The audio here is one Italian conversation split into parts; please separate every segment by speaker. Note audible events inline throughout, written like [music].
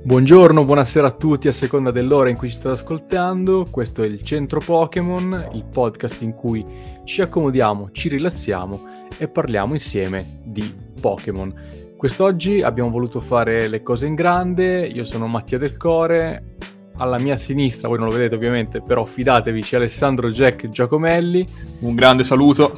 Speaker 1: Buongiorno, buonasera a tutti a seconda dell'ora in cui ci state ascoltando. Questo è il Centro Pokémon, il podcast in cui ci accomodiamo, ci rilassiamo e parliamo insieme di Pokémon. Quest'oggi abbiamo voluto fare le cose in grande. Io sono Mattia Del Core. Alla mia sinistra, voi non lo vedete ovviamente, però fidatevi, c'è Alessandro Jack Giacomelli.
Speaker 2: Un grande saluto.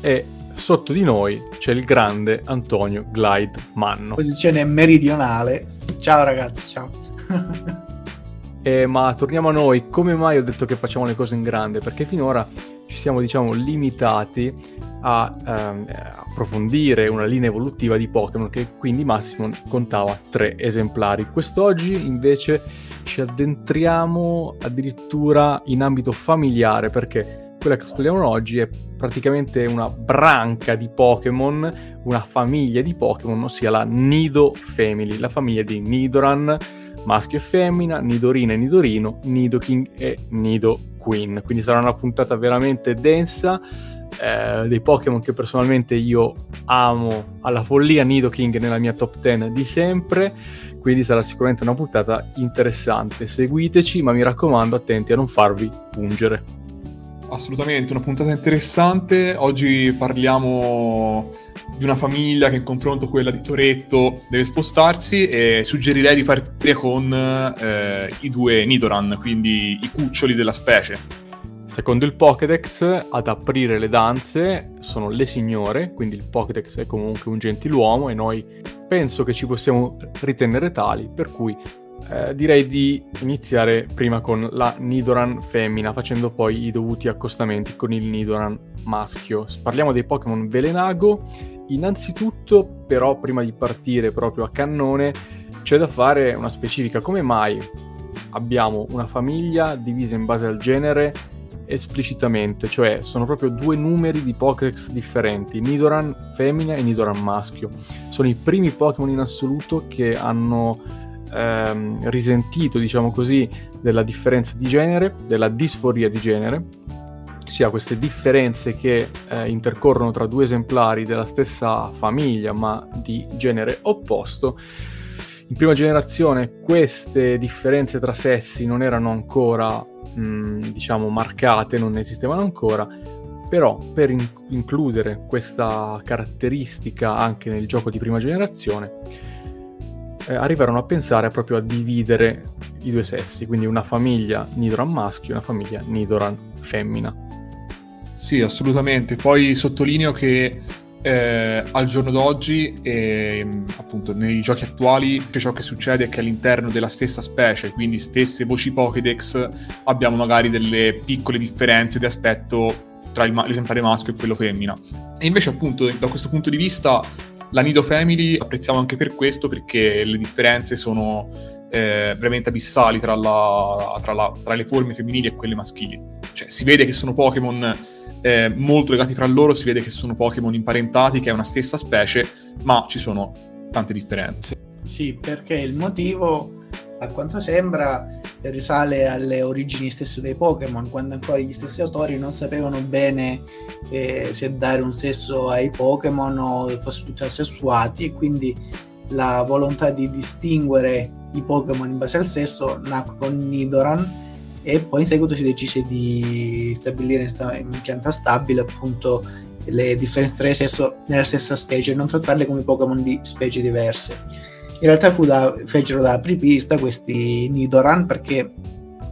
Speaker 1: E sotto di noi c'è il grande Antonio Glide Manno.
Speaker 3: Posizione meridionale. Ciao ragazzi, ciao. [laughs]
Speaker 1: eh, ma torniamo a noi, come mai ho detto che facciamo le cose in grande? Perché finora ci siamo diciamo limitati a ehm, approfondire una linea evolutiva di Pokémon che quindi massimo contava tre esemplari. Quest'oggi invece ci addentriamo addirittura in ambito familiare perché quella che esploriamo oggi è praticamente una branca di Pokémon, una famiglia di Pokémon, ossia la Nido Family, la famiglia di Nidoran, maschio e femmina, Nidorina e Nidorino, Nidoking e Nido Queen. Quindi sarà una puntata veramente densa. Eh, dei Pokémon che personalmente io amo alla follia Nidoking nella mia top 10 di sempre quindi sarà sicuramente una puntata interessante seguiteci ma mi raccomando attenti a non farvi pungere
Speaker 2: Assolutamente, una puntata interessante. Oggi parliamo di una famiglia che in confronto a quella di Toretto deve spostarsi e suggerirei di partire con eh, i due Nidoran, quindi i cuccioli della specie.
Speaker 1: Secondo il Pokédex, ad aprire le danze sono le signore, quindi il Pokédex è comunque un gentiluomo e noi penso che ci possiamo ritenere tali, per cui eh, direi di iniziare prima con la Nidoran femmina, facendo poi i dovuti accostamenti con il Nidoran maschio. Parliamo dei Pokémon Velenago. Innanzitutto, però, prima di partire proprio a cannone, c'è da fare una specifica. Come mai abbiamo una famiglia divisa in base al genere esplicitamente, cioè sono proprio due numeri di Pokédex differenti, Nidoran femmina e Nidoran maschio. Sono i primi Pokémon in assoluto che hanno ehm, risentito, diciamo così, della differenza di genere, della disforia di genere, ossia queste differenze che eh, intercorrono tra due esemplari della stessa famiglia ma di genere opposto. In prima generazione queste differenze tra sessi non erano ancora, mh, diciamo, marcate, non esistevano ancora, però per in- includere questa caratteristica anche nel gioco di prima generazione eh, arrivarono a pensare proprio a dividere i due sessi, quindi una famiglia Nidoran maschio e una famiglia Nidoran femmina.
Speaker 2: Sì, assolutamente. Poi sottolineo che eh, al giorno d'oggi, eh, appunto nei giochi attuali, ciò che succede è che all'interno della stessa specie, quindi stesse voci Pokédex, abbiamo magari delle piccole differenze di aspetto tra l'esemplare maschio e quello femmina. E invece appunto da questo punto di vista la Nido Family apprezziamo anche per questo, perché le differenze sono eh, veramente abissali tra, la, tra, la, tra, le forme femminili e quelle maschili. Cioè, si vede che sono Pokémon eh, molto legati fra loro, si vede che sono Pokémon imparentati, che è una stessa specie, ma ci sono tante differenze.
Speaker 3: Sì, perché il motivo a quanto sembra risale alle origini stesse dei Pokémon, quando ancora gli stessi autori non sapevano bene eh, se dare un sesso ai Pokémon o fossero tutti assessuati, e quindi la volontà di distinguere i Pokémon in base al sesso nacque con Nidoran e poi in seguito si decise di stabilire in pianta stabile appunto le differenze tra i sesso nella stessa specie e non trattarle come Pokémon di specie diverse in realtà da, fecero da apripista questi Nidoran perché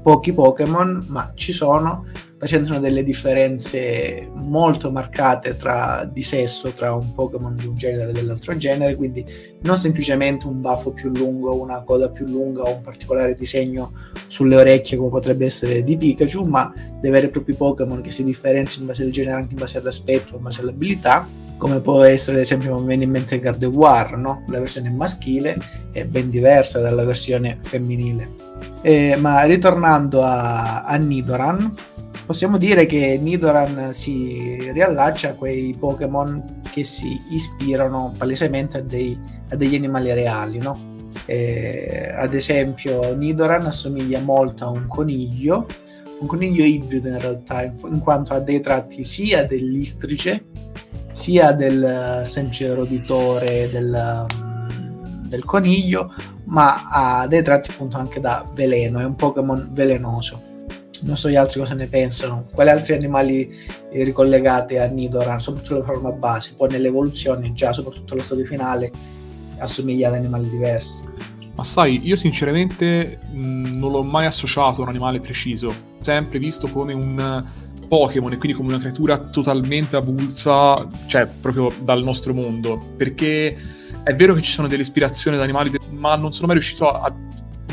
Speaker 3: pochi Pokémon, ma ci sono, presentano delle differenze molto marcate tra, di sesso tra un Pokémon di un genere e dell'altro genere, quindi non semplicemente un baffo più lungo, una coda più lunga o un particolare disegno sulle orecchie come potrebbe essere di Pikachu, ma dei veri e propri Pokémon che si differenziano in base al genere, anche in base all'aspetto, in base all'abilità come può essere ad esempio mi viene in mente Gardevoir, no? la versione maschile è ben diversa dalla versione femminile. Eh, ma ritornando a, a, Nidoran, possiamo dire che Nidoran si riallaccia a quei Pokémon che si ispirano palesemente a, dei, a degli animali reali, no? Eh, ad esempio Nidoran assomiglia molto a un coniglio, un coniglio ibrido in realtà, in quanto ha dei tratti sia dell'istrice sia del semplice roditore del, del coniglio, ma ha dei tratti appunto anche da veleno, è un Pokémon velenoso. Non so gli altri cosa ne pensano. Quali altri animali eh, ricollegati a Nidoran, soprattutto la forma base, poi nell'evoluzione già, soprattutto allo stadio finale, assomiglia ad animali diversi.
Speaker 2: Ma sai, io sinceramente mh, non l'ho mai associato a un animale preciso, sempre visto come un Pokémon e quindi come una creatura totalmente avulsa, cioè proprio dal nostro mondo, perché è vero che ci sono delle ispirazioni ad animali, ma non sono mai riuscito a, a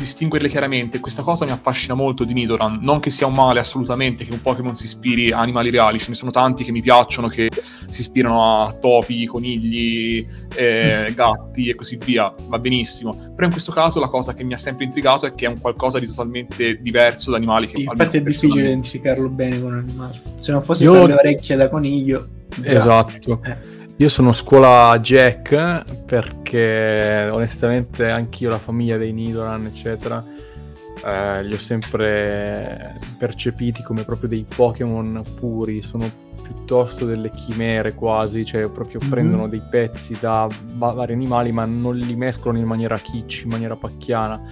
Speaker 2: distinguerle chiaramente. Questa cosa mi affascina molto di Nidoran. Non che sia un male assolutamente che un Pokémon si ispiri a animali reali, ce ne sono tanti che mi piacciono che si ispirano a topi, conigli, eh, [laughs] gatti e così via. Va benissimo. Però in questo caso la cosa che mi ha sempre intrigato è che è un qualcosa di totalmente diverso da animali che
Speaker 3: sì, Infatti è difficile identificarlo bene con un animale. Se non fosse Io... per le orecchie da coniglio.
Speaker 1: Esatto. Eh. Io sono scuola Jack perché onestamente anch'io la famiglia dei Nidoran eccetera eh, li ho sempre percepiti come proprio dei Pokémon puri, sono piuttosto delle chimere quasi, cioè proprio mm-hmm. prendono dei pezzi da vari animali ma non li mescolano in maniera kitsch, in maniera pacchiana,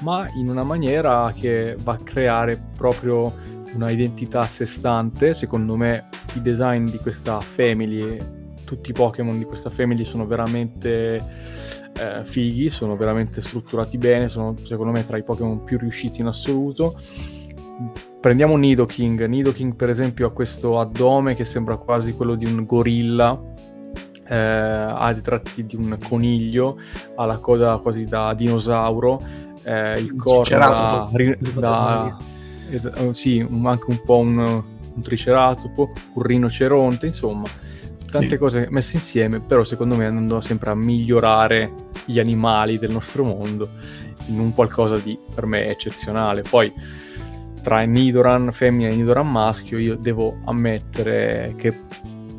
Speaker 1: ma in una maniera che va a creare proprio una identità a sé stante, secondo me i design di questa family tutti i Pokémon di questa family sono veramente eh, fighi, sono veramente strutturati bene, sono secondo me tra i Pokémon più riusciti in assoluto. Prendiamo Nidoking, Nidoking per esempio ha questo addome che sembra quasi quello di un gorilla, eh, ha dei tratti di un coniglio, ha la coda quasi da dinosauro, eh, il corpo da, da es- sì, anche un po' un, un triceratopo, un rinoceronte, insomma tante sì. cose messe insieme, però secondo me andando sempre a migliorare gli animali del nostro mondo in un qualcosa di per me eccezionale. Poi tra Nidoran femmina e Nidoran maschio io devo ammettere che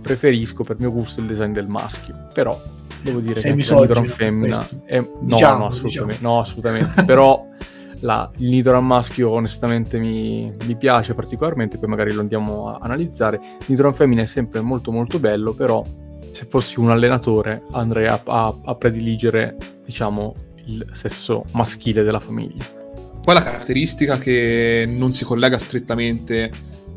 Speaker 1: preferisco per mio gusto il design del maschio, però devo dire
Speaker 3: Sei
Speaker 1: che Nidoran femmina è... no, diciamo, no, assolutamente, diciamo. no, assolutamente. però [laughs] la, il Nidoran maschio onestamente mi, mi, piace particolarmente, poi magari lo andiamo a analizzare. Il Nidoran femmina è sempre molto molto bello, però se fossi un allenatore andrei a, a, a prediligere, diciamo, il sesso maschile della famiglia.
Speaker 2: Poi la caratteristica che non si collega strettamente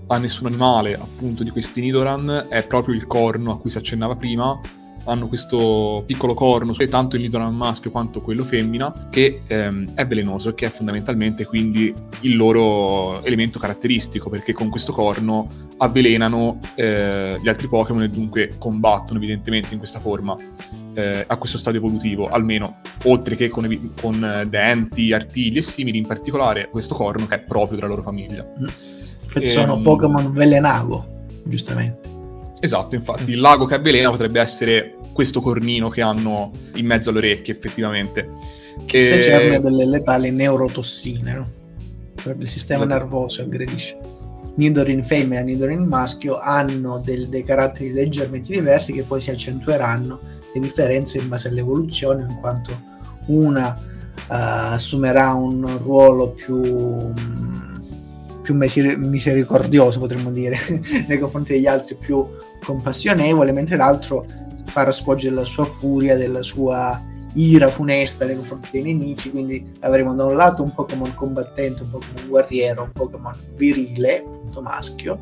Speaker 2: a nessun animale, appunto, di questi Nidoran è proprio il corno a cui si accennava prima, hanno questo piccolo corno, tanto il Nidoran maschio quanto quello femmina, che ehm, è velenoso e che è fondamentalmente quindi il loro elemento caratteristico, perché con questo corno avvelenano eh, gli altri Pokémon e dunque combattono evidentemente in questa forma eh, a questo stadio evolutivo, almeno oltre che con, con, denti, artigli e simili, in particolare questo corno che è proprio della loro famiglia.
Speaker 3: Che sono ehm, Pokémon velenago, giustamente.
Speaker 2: Esatto, infatti il lago che avvelena potrebbe essere questo cornino che hanno in mezzo alle orecchie, effettivamente.
Speaker 3: Che e... se c'erano delle letali neurotossine, no? Il sistema esatto. nervoso aggredisce. Nidorin femmina e Nidorin maschio hanno del, dei caratteri leggermente diversi che poi si accentueranno le differenze in base all'evoluzione, in quanto una uh, assumerà un ruolo più più misericordioso, potremmo dire, [laughs] nei confronti degli altri, più compassionevole, mentre l'altro farà sfoggere la sua furia, della sua ira funesta nei confronti dei nemici, quindi avremo da un lato un Pokémon combattente, un Pokémon guerriero, un Pokémon virile, appunto maschio,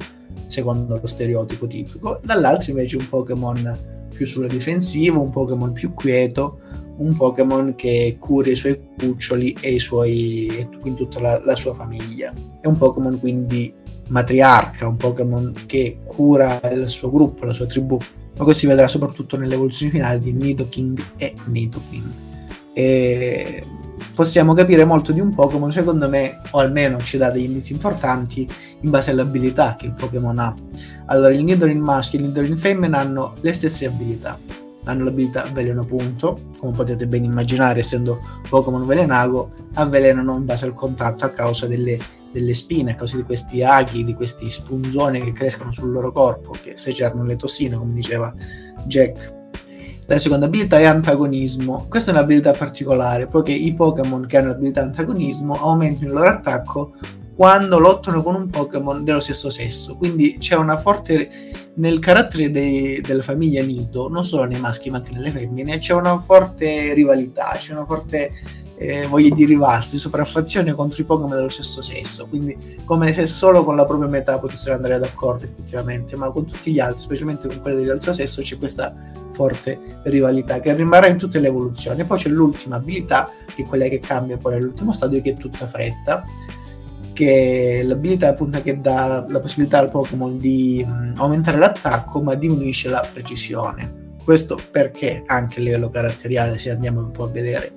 Speaker 3: secondo lo stereotipo tipico, dall'altro invece un Pokémon più sulla difensiva, un Pokémon più quieto, un Pokémon che cura i suoi cuccioli e, i suoi, e quindi tutta la, la sua famiglia. È un Pokémon quindi matriarca, un Pokémon che cura il suo gruppo, la sua tribù. Ma questo si vedrà soprattutto nell'evoluzione finale di Nidoking e Nidoking. E possiamo capire molto di un Pokémon, secondo me, o almeno ci dà degli indizi importanti in base alle abilità che il Pokémon ha. Allora, il Nidorin maschio e il Nidorin femmina hanno le stesse abilità hanno l'abilità veleno punto, come potete ben immaginare essendo Pokémon velenago, avvelenano in base al contatto a causa delle, delle spine, a causa di questi aghi, di questi spunzoni che crescono sul loro corpo, che secernano le tossine, come diceva Jack. La seconda abilità è antagonismo. Questa è un'abilità particolare, poiché i Pokémon che hanno l'abilità antagonismo aumentano il loro attacco quando lottano con un Pokémon dello stesso sesso. Quindi c'è una forte nel carattere dei, della famiglia Nido, non solo nei maschi ma anche nelle femmine, c'è una forte rivalità, c'è una forte eh, voglia di rivalsi, sopraffazione contro i Pokémon dello stesso sesso. Quindi, come se solo con la propria metà potessero andare d'accordo, effettivamente, ma con tutti gli altri, specialmente con quelli dell'altro sesso, c'è questa forte rivalità che rimarrà in tutte le evoluzioni. Poi c'è l'ultima abilità, che è quella che cambia poi nell'ultimo stadio, che è tutta fretta che l'abilità appunto che dà la possibilità al Pokémon di mh, aumentare l'attacco ma diminuisce la precisione. Questo perché anche a livello caratteriale, se andiamo un po' a vedere,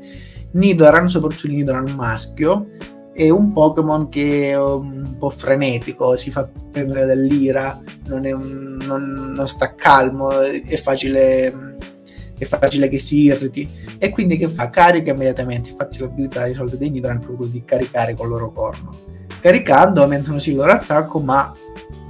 Speaker 3: Nidoran, soprattutto il Nidoran maschio, è un Pokémon che è un po' frenetico, si fa prendere dall'ira, non, un, non, non sta calmo, è facile, è facile, che si irriti e quindi che fa? Carica immediatamente, infatti l'abilità di solito dei Nidoran è proprio di caricare col loro corno caricando aumentano sì il loro attacco, ma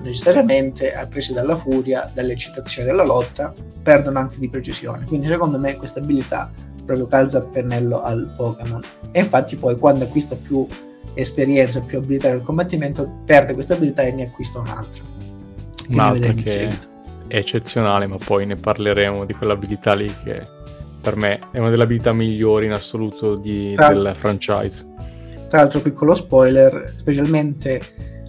Speaker 3: necessariamente, presi dalla furia, dall'eccitazione della lotta, perdono anche di precisione. Quindi secondo me questa abilità proprio calza a pennello al Pokémon. E infatti poi quando acquista più esperienza, più abilità nel combattimento, perde questa abilità e ne acquista un'altra.
Speaker 1: Un'altra che è eccezionale, ma poi ne parleremo di quell'abilità lì che per me è una delle abilità migliori in assoluto di, Tra... del franchise
Speaker 3: tra l'altro, piccolo spoiler, specialmente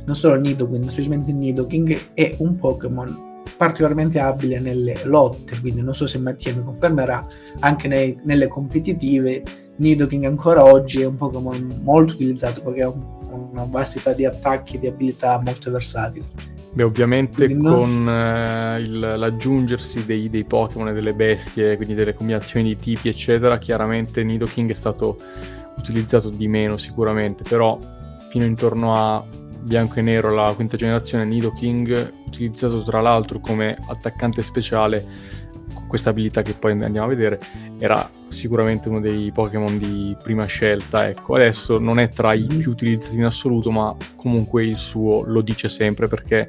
Speaker 3: non solo ma specialmente Nidoking è un Pokémon particolarmente abile nelle lotte, quindi non so se Mattia mi confermerà, anche nei, nelle competitive Nidoking ancora oggi è un Pokémon molto utilizzato perché ha un, una vastità di attacchi e di abilità molto versatili.
Speaker 1: Beh, ovviamente quindi con non... eh, il, l'aggiungersi dei, dei, Pokémon e delle bestie, quindi delle combinazioni di tipi, eccetera, chiaramente Nidoking è stato utilizzato di meno sicuramente, però fino intorno a bianco e nero la quinta generazione Nidoking, utilizzato tra l'altro come attaccante speciale con questa abilità che poi andiamo a vedere, era sicuramente uno dei Pokémon di prima scelta. Ecco, adesso non è tra i più utilizzati in assoluto, ma comunque il suo lo dice sempre perché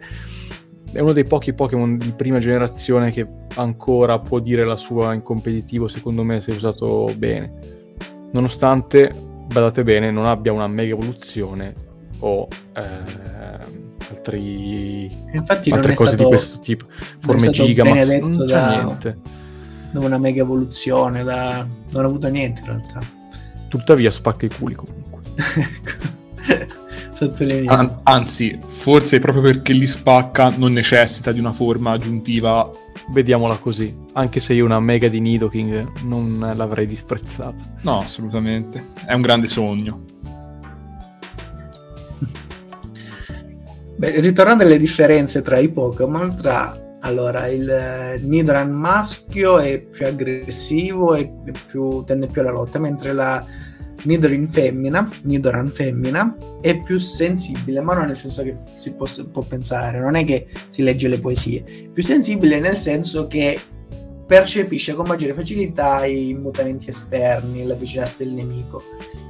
Speaker 1: è uno dei pochi Pokémon di prima generazione che ancora può dire la sua in competitivo, secondo me, se usato bene nonostante, badate bene, non abbia una mega evoluzione o eh, altri,
Speaker 3: Infatti
Speaker 1: altre cose
Speaker 3: stato,
Speaker 1: di questo tipo, forme giga, ma non c'è da,
Speaker 3: niente. Da una mega evoluzione, da... non ha avuto niente in realtà.
Speaker 1: Tuttavia spacca i culi comunque. [laughs]
Speaker 2: An- anzi, forse proprio perché li spacca non necessita di una forma aggiuntiva
Speaker 1: vediamola così. Anche se io una mega di Nidoking non l'avrei disprezzata.
Speaker 2: No, assolutamente. È un grande sogno.
Speaker 3: Beh, ritornando alle differenze tra i Pokémon, tra allora il Nidoran maschio è più aggressivo e più, tende più alla lotta, mentre la Nidoran femmina, Nidoran femmina è più sensibile, ma non nel senso che si può, può pensare, non è che si legge le poesie, più sensibile nel senso che percepisce con maggiore facilità i mutamenti esterni, la vicinanza del nemico.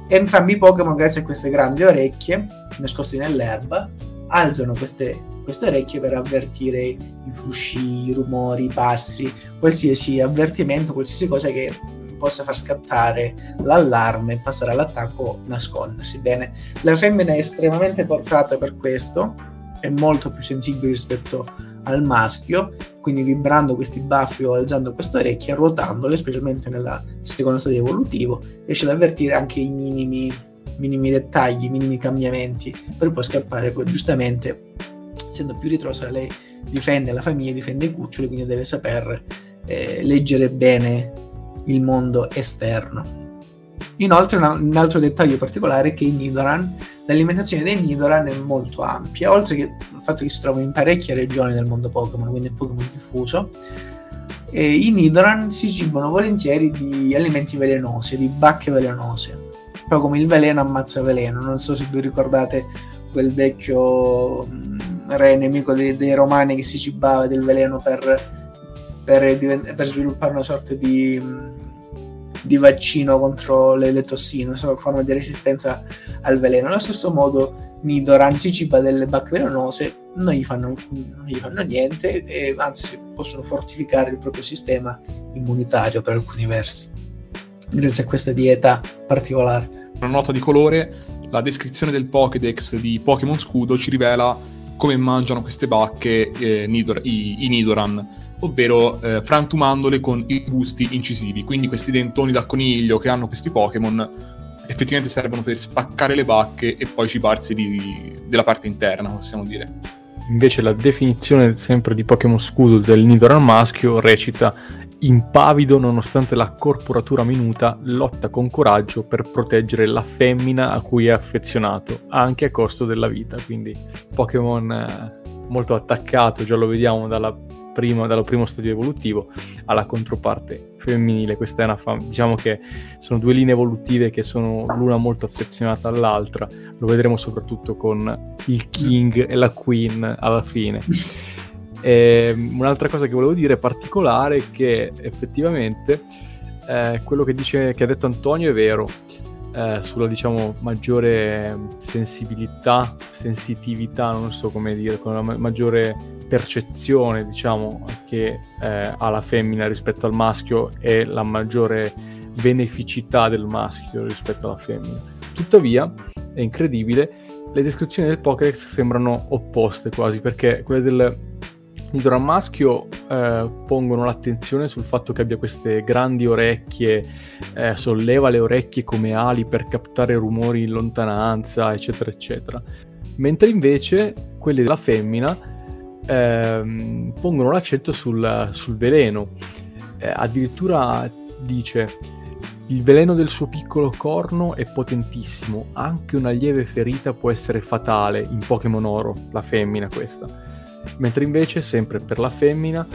Speaker 3: Entrambi i Pokémon, grazie a queste grandi orecchie nascoste nell'erba, alzano queste, queste orecchie per avvertire i frusci, i rumori, i passi, qualsiasi avvertimento, qualsiasi cosa che possa far scattare l'allarme, passare all'attacco, nascondersi. Bene, la femmina è estremamente portata per questo, è molto più sensibile rispetto al maschio, quindi vibrando questi baffi o alzando queste orecchie, ruotandole, specialmente nella seconda stadio evolutivo, riesce ad avvertire anche i minimi, minimi dettagli, i minimi cambiamenti, per poi scappare. Poi giustamente, essendo più ritrosa, lei difende la famiglia, difende i cuccioli, quindi deve saper eh, leggere bene il mondo esterno. Inoltre un altro dettaglio particolare è che i Nidoran, l'alimentazione dei Nidoran è molto ampia, oltre che il fatto che si trovano in parecchie regioni del mondo Pokémon, quindi è Pokémon diffuso, e i Nidoran si cibano volentieri di alimenti velenosi, di bacche velenose, proprio come il veleno ammazza veleno, non so se vi ricordate quel vecchio mm, re nemico dei, dei romani che si cibava del veleno per per, per sviluppare una sorta di, di vaccino contro le, le tossine, una forma di resistenza al veleno. Allo stesso modo Nidoran si ciba delle bacche velenose, non gli fanno, non gli fanno niente e anzi possono fortificare il proprio sistema immunitario per alcuni versi, grazie a questa dieta particolare.
Speaker 2: Una nota di colore, la descrizione del Pokédex di Pokémon Scudo ci rivela come mangiano queste bacche eh, Nidor- i, i, Nidoran, ovvero eh, frantumandole con i busti incisivi. Quindi questi dentoni da coniglio che hanno questi Pokémon effettivamente servono per spaccare le bacche e poi cibarsi di, della parte interna, possiamo dire.
Speaker 1: Invece la definizione sempre di Pokémon Scudo del Nidoran maschio recita impavido nonostante la corporatura minuta, lotta con coraggio per proteggere la femmina a cui è affezionato, anche a costo della vita. Quindi Pokémon eh, molto attaccato, già lo vediamo dalla prima, dallo primo stadio evolutivo alla controparte femminile. Questa è una fam- diciamo che sono due linee evolutive che sono l'una molto affezionata all'altra. Lo vedremo soprattutto con il King e la Queen alla fine. [laughs] E ehm, un'altra cosa che volevo dire particolare è che effettivamente eh, quello che, dice, che ha detto Antonio è vero. Eh, sulla diciamo maggiore sensibilità, sensitività, non so come dire, con una maggiore percezione diciamo che eh, ha la femmina rispetto al maschio e la maggiore beneficità del maschio rispetto alla femmina. Tuttavia, è incredibile, le descrizioni del Pokédex sembrano opposte quasi perché quelle del Nidoran maschio eh, pongono l'attenzione sul fatto che abbia queste grandi orecchie, eh, solleva le orecchie come ali per captare rumori in lontananza, eccetera, eccetera. Mentre invece quelli della femmina eh, pongono l'accento sul, sul veleno. Eh, addirittura dice il veleno del suo piccolo corno è potentissimo, anche una lieve ferita può essere fatale in Pokémon Oro, la femmina questa mentre invece, sempre per la femmina,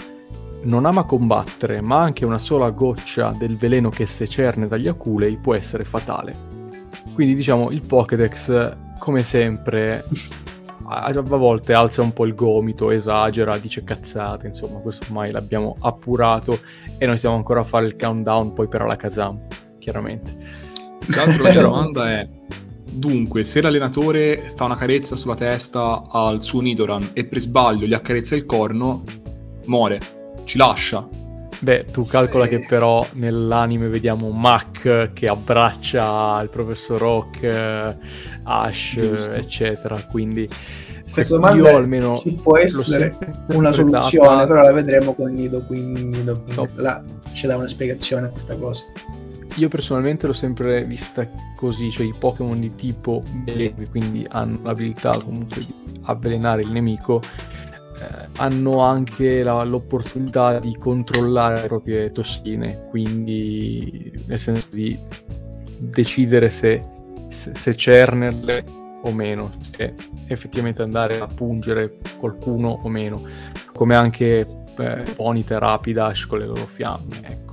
Speaker 1: non ama combattere, ma anche una sola goccia del veleno che secerne dagli aculei può essere fatale. Quindi diciamo il Pokédex, come sempre, a, a volte alza un po' il gomito, esagera, dice cazzate, insomma, questo ormai l'abbiamo appurato e noi stiamo ancora a fare il countdown poi per Alakazam, chiaramente.
Speaker 2: Tra l'altro la mia domanda è Dunque, se l'allenatore fa una carezza sulla testa al suo Nidoran e per sbaglio gli accarezza il corno, muore, ci lascia.
Speaker 1: Beh, tu calcola che però nell'anime vediamo Mac che abbraccia il professor Rock, Ash, Giusto. eccetera, quindi
Speaker 3: questo io almeno ci può essere una soluzione, però la vedremo con Nido, quindi Nido, quindi no. là ci dà una spiegazione a questa cosa.
Speaker 1: Io personalmente l'ho sempre vista così, cioè i Pokémon di tipo veleno, quindi hanno l'abilità comunque di avvelenare il nemico, eh, hanno anche la, l'opportunità di controllare le proprie tossine, quindi nel senso di decidere se, se, se cernerle o meno, se effettivamente andare a pungere qualcuno o meno, come anche eh, Ponyta Rapidash con le loro fiamme. Ecco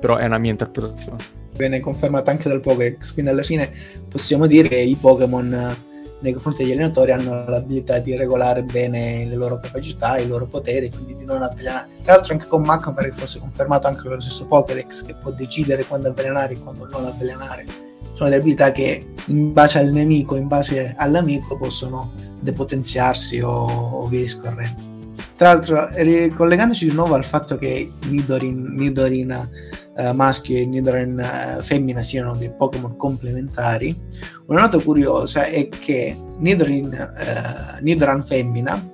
Speaker 1: però è una mia interpretazione.
Speaker 3: Viene confermata anche dal Pokédex, quindi alla fine possiamo dire che i Pokémon eh, nei confronti degli allenatori hanno l'abilità di regolare bene le loro capacità, i loro poteri, quindi di non avvelenare. Tra l'altro anche con Mach pare che fosse confermato anche lo stesso Pokédex che può decidere quando avvelenare e quando non avvelenare. Sono delle abilità che in base al nemico, in base all'amico possono depotenziarsi o, o via discorrendo. Tra l'altro, ricollegandoci di nuovo al fatto che Nidorin, Uh, maschio e Nidoran uh, femmina siano dei Pokémon complementari, una nota curiosa è che Nidorin, uh, Nidoran femmina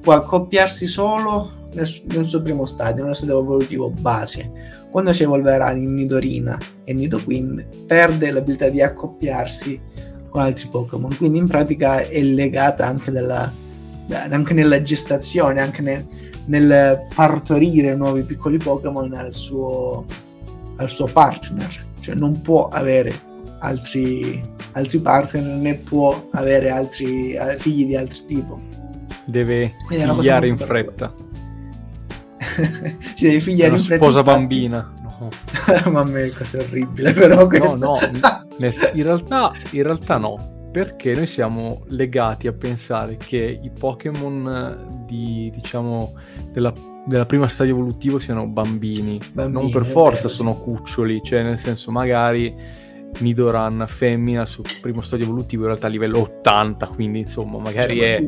Speaker 3: può accoppiarsi solo nel, nel, suo primo stadio, nello stadio evolutivo base. Quando si evolverà in Nidorina e Nidoqueen, perde l'abilità di accoppiarsi con altri Pokémon, quindi in pratica è legata anche dalla anche nella gestazione, anche nel, nel partorire nuovi piccoli Pokémon al suo, al suo partner, cioè non può avere altri, altri partner né può avere altri eh, figli di altro tipo.
Speaker 1: Deve figliare in fretta. [laughs]
Speaker 3: si deve figliare
Speaker 1: in
Speaker 3: fretta.
Speaker 1: Sposa infatti. bambina.
Speaker 3: No. Mamma mia, cosa orribile, però
Speaker 1: questo. No, no, [laughs] in realtà, in realtà no perché noi siamo legati a pensare che i Pokémon di, diciamo, della, della prima stadio evolutivo siano bambini, bambini non per forza vero, sono sì. cuccioli, cioè nel senso magari Nidoran femmina sul primo stadio evolutivo in realtà a livello 80, quindi insomma magari è,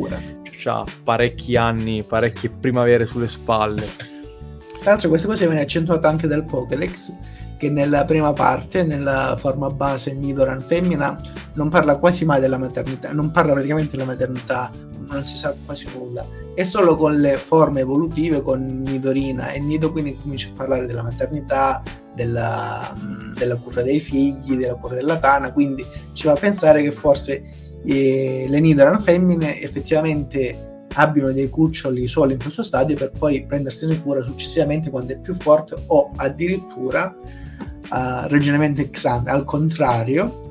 Speaker 1: ha parecchi anni, parecchie primavere sulle spalle.
Speaker 3: Tra l'altro questa cosa viene accentuata anche dal Pokédex che nella prima parte, nella forma base Nidoran femmina, non parla quasi mai della maternità, non parla praticamente della maternità, non si sa quasi nulla. È solo con le forme evolutive, con Nidorina e Nido, quindi comincia a parlare della maternità, della, della cura dei figli, della cura della tana, quindi ci va a pensare che forse eh, le Nidoran femmine effettivamente abbiano dei cuccioli solo in questo stadio per poi prendersene cura successivamente quando è più forte o addirittura uh, ragionamento ex al contrario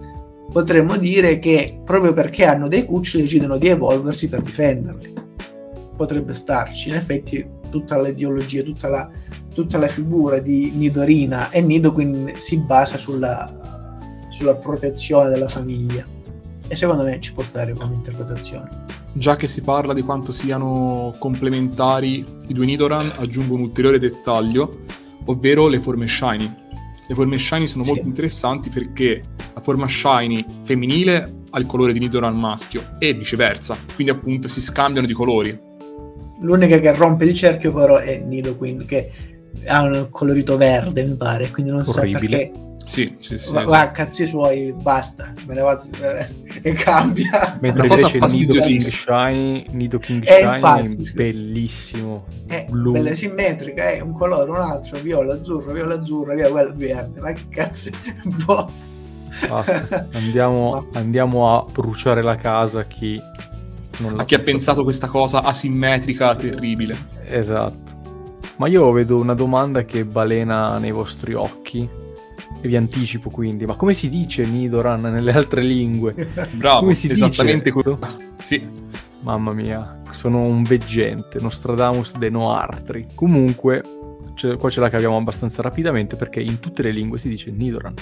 Speaker 3: potremmo dire che proprio perché hanno dei cuccioli decidono di evolversi per difenderli. Potrebbe starci in effetti tutta l'ideologia tutta la, tutta la figura di Nidorina e Nido quindi si basa sulla, sulla protezione della famiglia. E secondo me ci può stare come interpretazione.
Speaker 2: Già che si parla di quanto siano complementari i due Nidoran aggiungo un ulteriore dettaglio ovvero le forme shiny le forme shiny sono sì. molto interessanti perché la forma shiny femminile ha il colore di Nidoran maschio e viceversa, quindi appunto si scambiano di colori.
Speaker 3: L'unica che rompe il cerchio però è Nidoqueen che ha un colorito verde mi pare, quindi non Orribile. so perché
Speaker 2: sì, sì, sì.
Speaker 3: Va,
Speaker 2: esatto.
Speaker 3: cazzi suoi, basta, me ne vado eh, e cambia.
Speaker 1: Mentre invece Nido King Shine, Nido King eh, Shine infatti, è bellissimo.
Speaker 3: È blu. bella simmetrica, è un colore, un altro, viola, azzurro, viola, azzurro, via, quello verde, ma che cazzo, [laughs] boh.
Speaker 1: Basta, andiamo, [laughs] andiamo a bruciare la casa a chi
Speaker 2: non a chi ha pensato questa cosa asimmetrica, terribile.
Speaker 1: Esatto. Ma io vedo una domanda che balena nei vostri occhi e vi anticipo quindi, ma come si dice Nidoran nelle altre lingue? [laughs]
Speaker 2: Bravo, come si esattamente quello. [laughs] Sì.
Speaker 1: Mamma mia, sono un veggente, Nostradamus de Noartri. Comunque, qua ce la caviamo abbastanza rapidamente perché in tutte le lingue si dice Nidoran.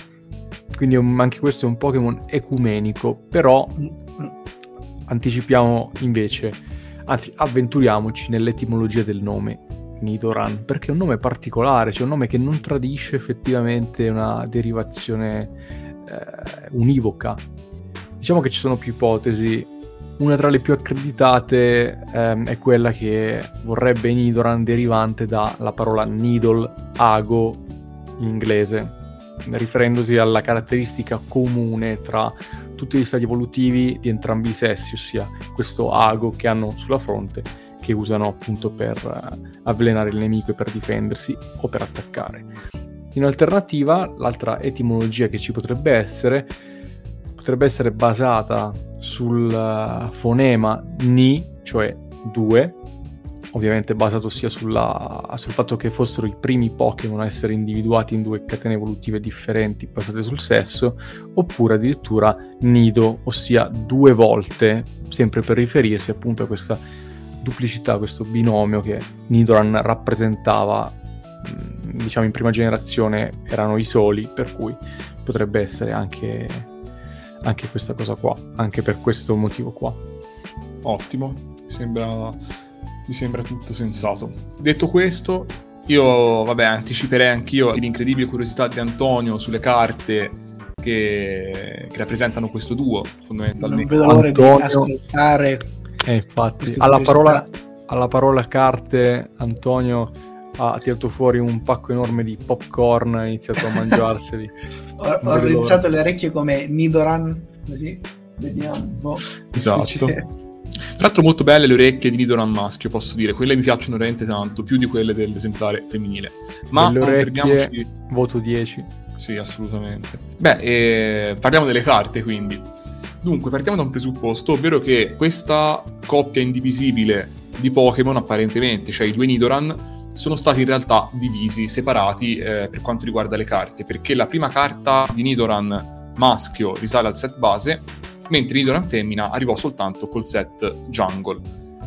Speaker 1: Quindi anche questo è un Pokémon ecumenico, però anticipiamo invece, anzi avventuriamoci nell'etimologia del nome. Nidoran, perché è un nome particolare, cioè un nome che non tradisce effettivamente una derivazione eh, univoca. Diciamo che ci sono più ipotesi. Una tra le più accreditate ehm, è quella che vorrebbe Nidoran derivante dalla parola needle, ago in inglese, riferendosi alla caratteristica comune tra tutti gli stati evolutivi di entrambi i sessi, ossia questo ago che hanno sulla fronte che usano appunto per uh, avvelenare il nemico e per difendersi o per attaccare. In alternativa, l'altra etimologia che ci potrebbe essere potrebbe essere basata sul uh, fonema ni, cioè due, ovviamente basato sia sulla, sul fatto che fossero i primi Pokémon a essere individuati in due catene evolutive differenti basate sul sesso, oppure addirittura nido, ossia due volte, sempre per riferirsi appunto a questa duplicità, questo binomio che Nidoran rappresentava, mm, diciamo in prima generazione erano i soli, per cui potrebbe essere anche, anche questa cosa qua, anche per questo motivo qua.
Speaker 2: Ottimo, mi sembra, mi sembra tutto sensato. Detto questo, io vabbè anticiperei anch'io l'incredibile curiosità di Antonio sulle carte che, che rappresentano questo duo fondamentalmente.
Speaker 3: Non vedo l'ora Antonio... di ascoltare
Speaker 1: eh, infatti, alla parola, alla parola, carte, Antonio ha tirato fuori un pacco enorme di popcorn e ha iniziato a [laughs] mangiarseli.
Speaker 3: ho, ho rizzato le orecchie come Nidoran, così vediamo. Boh,
Speaker 2: esatto. Tra l'altro molto belle le orecchie di Nidoran maschio, posso dire, quelle mi piacciono veramente tanto, più di quelle dell'esemplare femminile. Ma
Speaker 1: le orecchie, voto 10.
Speaker 2: Sì, assolutamente. Beh, eh, parliamo delle carte quindi. Dunque, partiamo da un presupposto, ovvero che questa coppia indivisibile di Pokémon, apparentemente, cioè i due Nidoran, sono stati in realtà divisi, separati eh, per quanto riguarda le carte, perché la prima carta di Nidoran maschio risale al set base, mentre Nidoran femmina arrivò soltanto col set Jungle.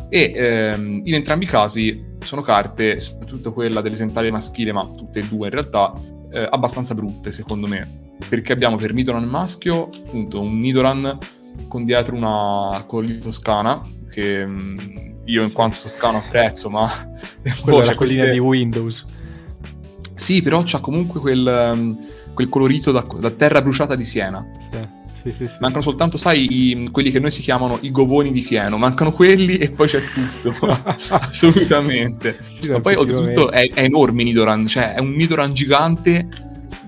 Speaker 2: E ehm, in entrambi i casi sono carte, soprattutto quella dell'esemplare maschile, ma tutte e due in realtà, eh, abbastanza brutte secondo me. Perché abbiamo per Nidoran maschio appunto un Nidoran con dietro una collina toscana che mh, mm, io in quanto toscano apprezzo ma [laughs]
Speaker 1: quella è la collina queste... di Windows.
Speaker 2: Sì però c'ha comunque quel, um, quel colorito da, da, terra bruciata di Siena. Sì. Sì, sì, mancano soltanto sai i, quelli che noi si chiamano i govoni di fieno. Mancano quelli e poi c'è tutto. [laughs] Assolutamente. Ma poi oltretutto è, è enorme Nidoran cioè è un Nidoran gigante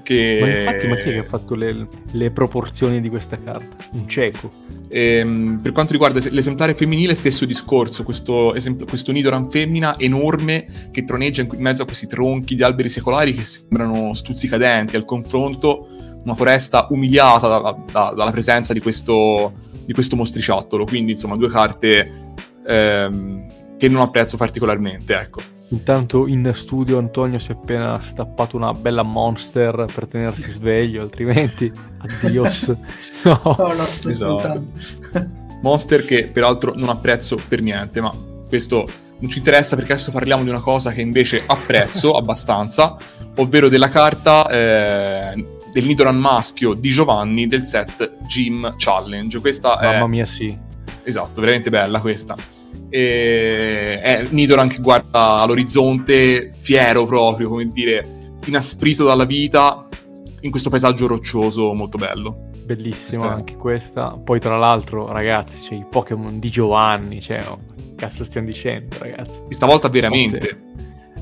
Speaker 2: Che...
Speaker 1: Ma infatti, ma chi è che ha fatto le, le proporzioni di questa carta? Un cieco.
Speaker 2: Ehm, per quanto riguarda l'esemplare femminile, stesso discorso, questo, esempio, questo Nidoran femmina enorme che troneggia in mezzo a questi tronchi di alberi secolari che sembrano stuzzicadenti al confronto, una foresta umiliata da, da, dalla presenza di questo, di questo, mostriciattolo, quindi insomma due carte ehm, che non apprezzo particolarmente, ecco.
Speaker 1: Intanto in studio Antonio si è appena stappato una bella monster per tenersi sveglio, altrimenti [laughs] addios. [laughs]
Speaker 3: no, no lo sto esatto.
Speaker 2: Monster che peraltro non apprezzo per niente, ma questo non ci interessa perché adesso parliamo di una cosa che invece apprezzo [laughs] abbastanza, ovvero della carta eh, del Nidoran maschio di Giovanni del set Gym Challenge. Questa
Speaker 1: Mamma
Speaker 2: è...
Speaker 1: mia sì.
Speaker 2: Esatto, veramente bella questa e è Nidoran che guarda all'orizzonte, fiero proprio, come dire, inasprito dalla vita, in questo paesaggio roccioso molto bello.
Speaker 1: Bellissima questa anche questa. Poi tra l'altro, ragazzi, c'è i Pokémon di Giovanni, cioè, oh, cazzo stiamo dicendo, ragazzi.
Speaker 2: Questa volta veramente.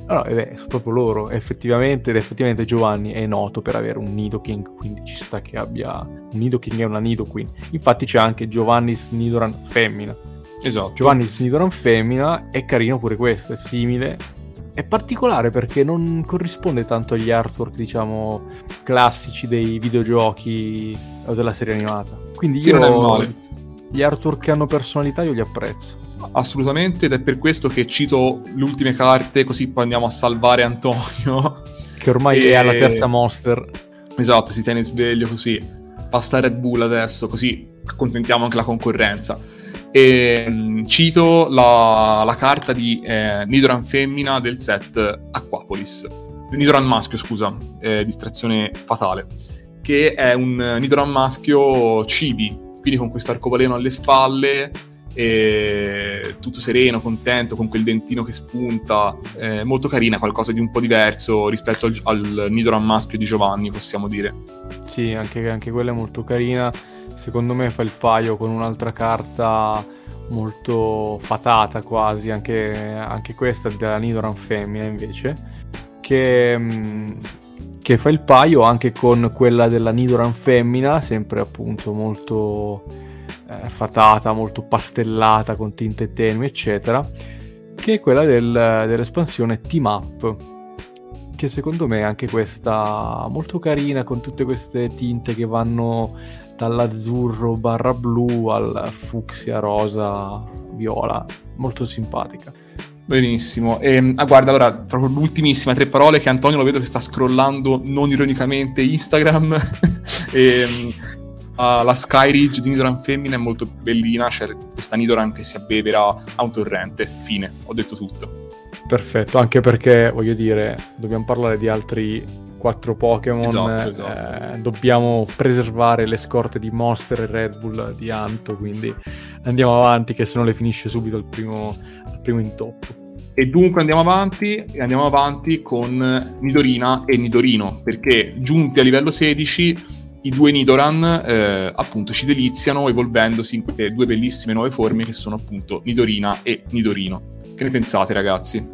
Speaker 1: Allora, eh sono proprio loro, effettivamente, ed effettivamente Giovanni è noto per avere un Nidoking, quindi ci sta che abbia un Nidoking e una Nidoqueen. Infatti c'è anche Giovanni's Nidoran femmina,
Speaker 2: Esatto.
Speaker 1: Giovanni Snidoran femmina, è carino pure questo, è simile. È particolare perché non corrisponde tanto agli artwork, diciamo, classici dei videogiochi o della serie animata. Quindi
Speaker 2: sì,
Speaker 1: io gli artwork che hanno personalità io li apprezzo.
Speaker 2: Assolutamente, ed è per questo che cito le ultime carte, così poi andiamo a salvare Antonio.
Speaker 1: Che ormai e... è alla terza monster.
Speaker 2: Esatto, si tiene sveglio così. Passa Red Bull adesso, così accontentiamo anche la concorrenza. E mm, cito la, la carta di eh, Nidoran femmina del set Aquapolis. Nidoran maschio, scusa, eh, distrazione fatale. Che è un Nidoran maschio cibi, quindi con questo arcobaleno alle spalle, tutto sereno, contento, con quel dentino che spunta, eh, molto carina, qualcosa di un po' diverso rispetto al, al Nidoran maschio di Giovanni, possiamo dire.
Speaker 1: Sì, anche, anche quella è molto carina secondo me fa il paio con un'altra carta molto fatata quasi, anche, anche questa della Nidoran femmina invece, che, mm, che, fa il paio anche con quella della Nidoran femmina, sempre appunto molto eh, fatata, molto pastellata con tinte tenue, eccetera, che è quella del, dell'espansione Team Up che secondo me è anche questa molto carina con tutte queste tinte che vanno dall'azzurro barra blu al fucsia rosa viola, molto simpatica.
Speaker 2: Benissimo. E, ehm, ah, guarda, allora, proprio l'ultimissima tre parole che Antonio lo vedo che sta scrollando non ironicamente Instagram. [laughs] e, uh, la Skyridge di Nidoran femmina è molto bellina, c'è questa Nidoran che si abbevera a un torrente. Fine, ho detto tutto.
Speaker 1: Perfetto, anche perché voglio dire, dobbiamo parlare di altri quattro Pokémon,
Speaker 2: esatto, esatto.
Speaker 1: Eh, dobbiamo preservare le scorte di Monster e Red Bull di Anto, quindi andiamo avanti che se no le finisce subito al primo, primo intoppo.
Speaker 2: E dunque andiamo avanti, e andiamo avanti con Nidorina e Nidorino, perché giunti a livello 16 i due Nidoran eh, appunto ci deliziano evolvendosi in queste due bellissime nuove forme che sono appunto Nidorina e Nidorino. Che ne pensate ragazzi?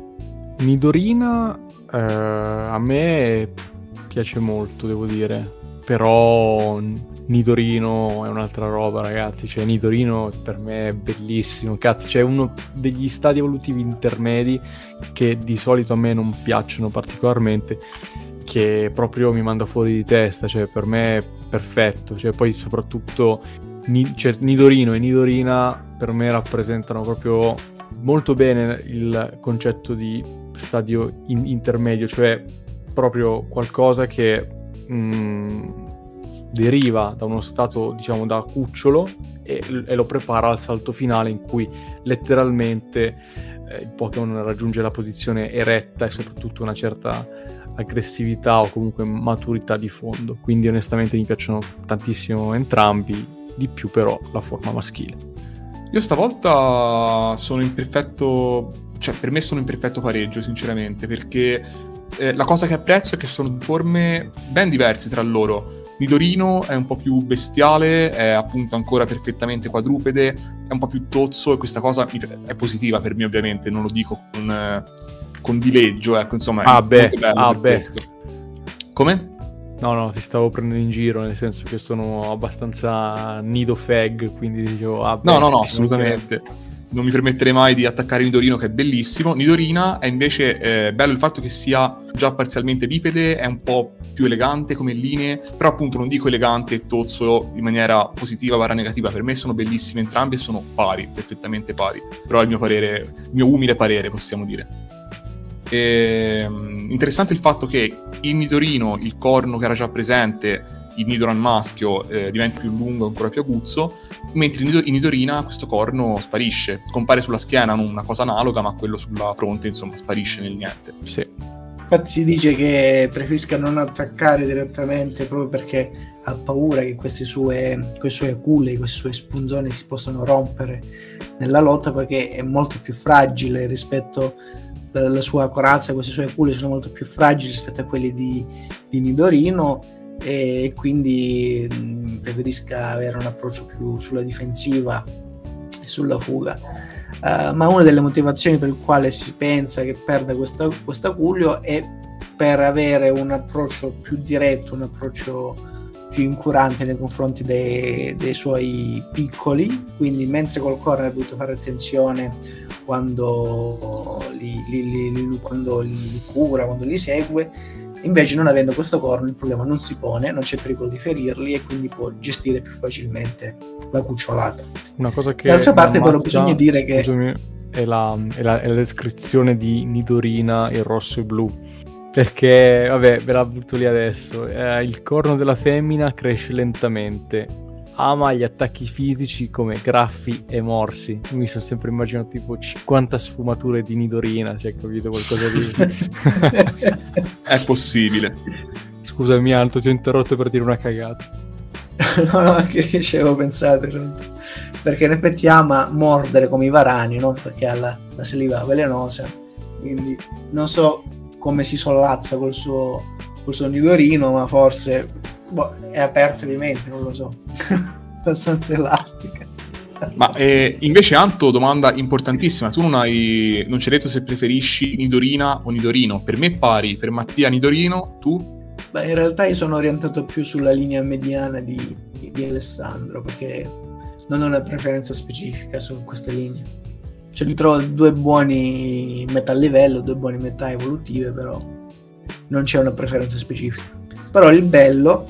Speaker 1: Nidorina eh, a me piace molto, devo dire. Però Nidorino è un'altra roba, ragazzi. Cioè, Nidorino per me è bellissimo. Cazzo, c'è uno degli stadi evolutivi intermedi che di solito a me non piacciono particolarmente. Che proprio mi manda fuori di testa. Cioè, per me è perfetto. Cioè, poi soprattutto Ni- cioè, Nidorino e Nidorina per me rappresentano proprio molto bene il concetto di stadio in- intermedio, cioè proprio qualcosa che mm, deriva da uno stato, diciamo, da cucciolo e, e, lo prepara al salto finale in cui letteralmente eh, il Pokémon raggiunge la posizione eretta e soprattutto una certa aggressività o comunque maturità di fondo. Quindi onestamente mi piacciono tantissimo entrambi, di più però la forma maschile.
Speaker 2: Io stavolta sono in perfetto, cioè per me sono in perfetto pareggio sinceramente perché eh, la cosa che apprezzo è che sono forme ben diverse tra loro. Midorino è un po' più bestiale, è appunto ancora perfettamente quadrupede, è un po' più tozzo e questa cosa è positiva per me ovviamente, non lo dico con, con dileggio, ecco insomma è
Speaker 1: ah beh, ah beh.
Speaker 2: Come?
Speaker 1: No, no, ti stavo prendendo in giro, nel senso che sono abbastanza nido fag, quindi dicevo... Ah,
Speaker 2: no, no, no, assolutamente. Che non mi permetterei mai di attaccare Nidorino che è bellissimo. Nidorina è invece eh, bello il fatto che sia già parzialmente bipede, è un po' più elegante come linee, però appunto non dico elegante e tozzo in maniera positiva barra negativa, per me sono bellissime entrambe e sono pari, perfettamente pari, però è il mio parere, il mio umile parere possiamo dire. E, ehm, interessante il fatto che in Nidorino il corno che era già presente il Nidoran maschio eh, diventa più lungo, ancora più aguzzo, mentre in Nidorina questo corno sparisce. Compare sulla schiena una cosa analoga, ma quello sulla fronte, insomma, sparisce nel niente.
Speaker 1: Sì.
Speaker 3: Infatti si dice che preferisca non attaccare direttamente proprio perché ha paura che queste sue, queste sue culle, queste sue spunzone si possano rompere nella lotta perché è molto più fragile rispetto alla sua corazza, queste sue culle sono molto più fragili rispetto a quelle di, di Nidorino e quindi preferisca avere un approccio più sulla difensiva e sulla fuga. Uh, ma una delle motivazioni per il quale si pensa che perda questa, questa è per avere un approccio più diretto, un approccio più incurante nei confronti dei, dei suoi piccoli, quindi mentre col corno ha dovuto fare attenzione quando li, li, li, quando li cura, quando li segue, Invece, non avendo questo corno, il problema non si pone, non c'è pericolo di ferirli e quindi può gestire più facilmente la cucciolata.
Speaker 1: Una cosa che.
Speaker 3: D'altra parte, però, bisogna dire che.
Speaker 1: Scusami, è la, è, la, è la descrizione di Nidorina in rosso e blu. Perché, vabbè, ve la butto lì adesso. Eh, il corno della femmina cresce lentamente ama gli attacchi fisici come graffi e morsi. Mi sono sempre immaginato tipo 50 sfumature di Nidorina, cioè capito qualcosa di... [laughs]
Speaker 2: È possibile.
Speaker 1: Scusami Anto, ti ho interrotto per dire una cagata. [laughs]
Speaker 3: no, no, anche ci avevo pensato in realtà. Perché in effetti ama mordere come i varani, no? Perché ha la, la saliva velenosa. Quindi non so come si sollazza col suo, col suo nidorino, ma forse boh, è aperta di mente, non lo so. [laughs] Abbastanza elastica.
Speaker 2: Ma eh, invece Anto, domanda importantissima, tu non, hai, non ci hai detto se preferisci Nidorina o Nidorino, per me pari, per Mattia Nidorino, tu?
Speaker 3: Beh, in realtà io sono orientato più sulla linea mediana di, di, di Alessandro, perché non ho una preferenza specifica su questa linea. Cioè, mi trovo due buoni metà livello, due buoni metà evolutive, però non c'è una preferenza specifica. Però il bello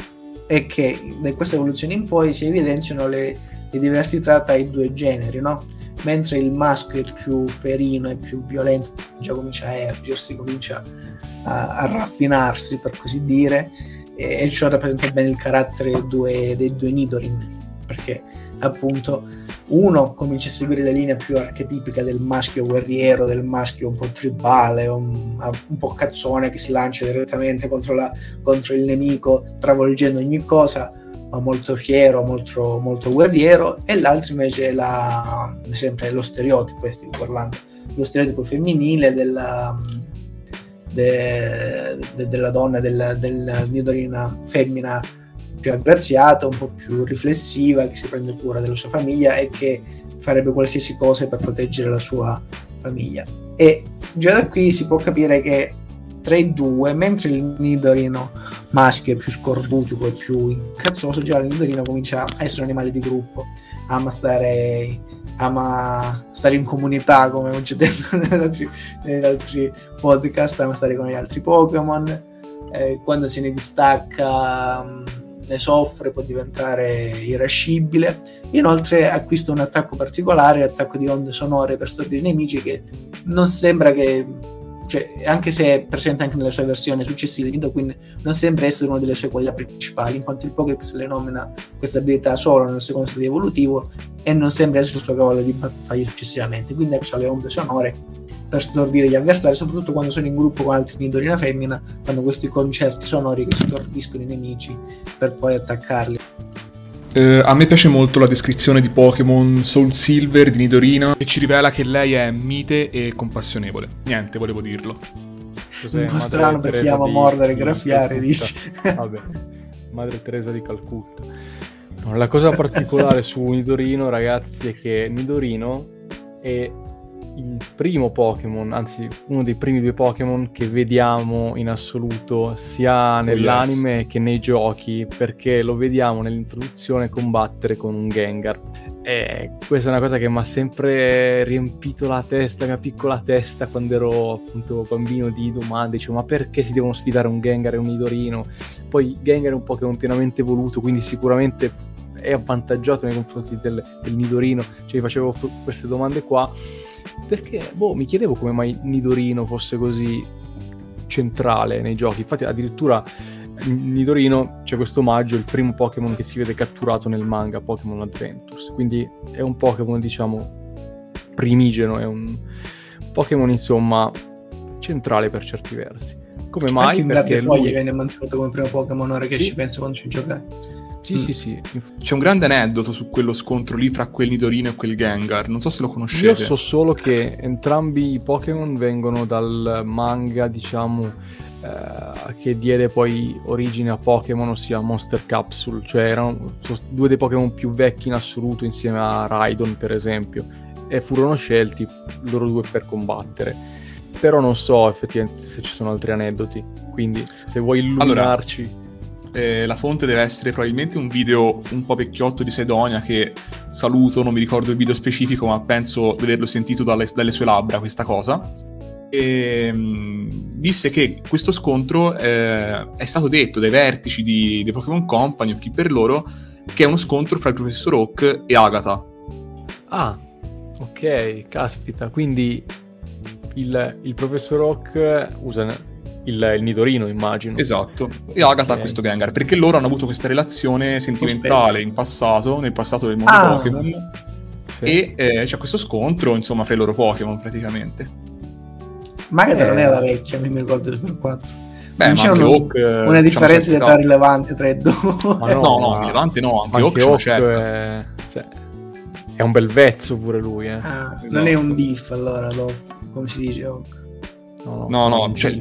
Speaker 3: è che da questa evoluzione in poi si evidenziano le, le diversità tra i due generi, no? Mentre il maschio è più ferino e più violento, già comincia a ergersi, comincia a, a raffinarsi, per così dire, e, e ciò rappresenta bene il carattere due, dei due Nidorin, perché appunto uno comincia a seguire la linea più archetipica del maschio guerriero, del maschio un po' tribale, un, un po' cazzone che si lancia direttamente contro, la, contro, il nemico, travolgendo ogni cosa, ma molto fiero, molto, molto guerriero, e l'altro invece è la, sempre lo stereotipo, stiamo parlando, lo stereotipo femminile della, de, de, della donna, della, della nidorina femmina più aggraziata, un po' più riflessiva, che si prende cura della sua famiglia e che farebbe qualsiasi cosa per proteggere la sua famiglia. E già da qui si può capire che tra i due, mentre il Nidorino maschio è più scorbutico e più incazzoso, già il Nidorino comincia a essere un animale di gruppo, ama stare, ama stare in comunità, come ho già detto [laughs] negli altri, podcast, ama stare con gli altri Pokémon. Eh, quando se ne distacca ne soffre, può diventare irascibile. Inoltre acquista un attacco particolare, attacco di onde sonore per stordire i nemici, che non sembra che, cioè, anche se è presente anche nella sua versione successiva di Nidoqueen, non sembra essere una delle sue qualità principali, in quanto il Pokédex le nomina questa abilità solo nel secondo stadio evolutivo e non sembra essere il suo cavallo di battaglia successivamente. Quindi ha le onde sonore per stordire gli avversari, soprattutto quando sono in gruppo con altri nidorina femmina, fanno questi concerti sonori che stordiscono i nemici per poi attaccarli.
Speaker 2: Uh, a me piace molto la descrizione di Pokémon Soul Silver di Nidorina che ci rivela che lei è mite e compassionevole. Niente, volevo dirlo.
Speaker 3: Cos'è? Un po' strano per chi ama mordere e graffiare, dici. [laughs]
Speaker 1: Vabbè, Madre Teresa di Calcutta. No, la cosa particolare su Nidorino, ragazzi, è che Nidorino è il primo Pokémon, anzi uno dei primi due Pokémon che vediamo in assoluto sia nell'anime yes. che nei giochi, perché lo vediamo nell'introduzione combattere con un Gengar. E questa è una cosa che mi ha sempre riempito la testa, la mia piccola testa quando ero appunto bambino di domande, dicevo ma perché si devono sfidare un Gengar e un Nidorino? Poi Gengar è un Pokémon pienamente evoluto, quindi sicuramente è avvantaggiato nei confronti del, del Nidorino, cioè facevo queste domande qua perché boh, mi chiedevo come mai Nidorino fosse così centrale nei giochi. Infatti, addirittura Nidorino c'è questo omaggio, il primo Pokémon che si vede catturato nel manga Pokémon Adventures. Quindi è un Pokémon, diciamo, primigeno, è un Pokémon, insomma, centrale per certi versi. Come mai?
Speaker 3: Anche in
Speaker 1: perché
Speaker 3: lui... foglie viene mantenuto come primo Pokémon ora che sì. ci penso quando ci giocai.
Speaker 1: Sì, mm. sì, sì.
Speaker 2: C'è un grande aneddoto su quello scontro lì fra quel Nidorino e quel Gengar. Non so se lo conoscete.
Speaker 1: Io so solo che entrambi i Pokémon vengono dal manga, diciamo, eh, che diede poi origine a Pokémon, ossia Monster Capsule. Cioè erano due dei Pokémon più vecchi in assoluto insieme a Raidon, per esempio. E furono scelti loro due per combattere. Però non so effettivamente se ci sono altri aneddoti. Quindi se vuoi illuminarci...
Speaker 2: Allora eh, la fonte deve essere probabilmente un video un po' vecchiotto di Sedonia che saluto, non mi ricordo il video specifico, ma penso di averlo sentito dalle, dalle sue labbra questa cosa. E, ehm, disse che questo scontro eh, è stato detto dai vertici di, di Pokémon Company o chi per loro che è uno scontro fra il professor Oak e Agatha.
Speaker 1: Ah, ok, caspita, quindi il, il professor Oak usa il, il Nidorino, immagino.
Speaker 2: Esatto, e Agatha okay. questo Gengar, perché loro hanno avuto questa relazione sentimentale in passato, nel passato del mondo ah, Pokémon, sì. e eh, c'è questo scontro, insomma, fra i loro Pokémon praticamente.
Speaker 3: Ma Agatha eh... non era la vecchia, mi ricordo del Super 4.
Speaker 2: Beh, non c'è uno, Hawk,
Speaker 3: una diciamo, differenza di età rilevante tra i due.
Speaker 2: no, no, no, rilevante no, anche, anche Hawk certo.
Speaker 1: è... Cioè, è un bel vezzo pure lui. Eh.
Speaker 3: Ah, esatto. non è un diff allora, dopo, come si dice Hawk.
Speaker 2: No, no, no cioè,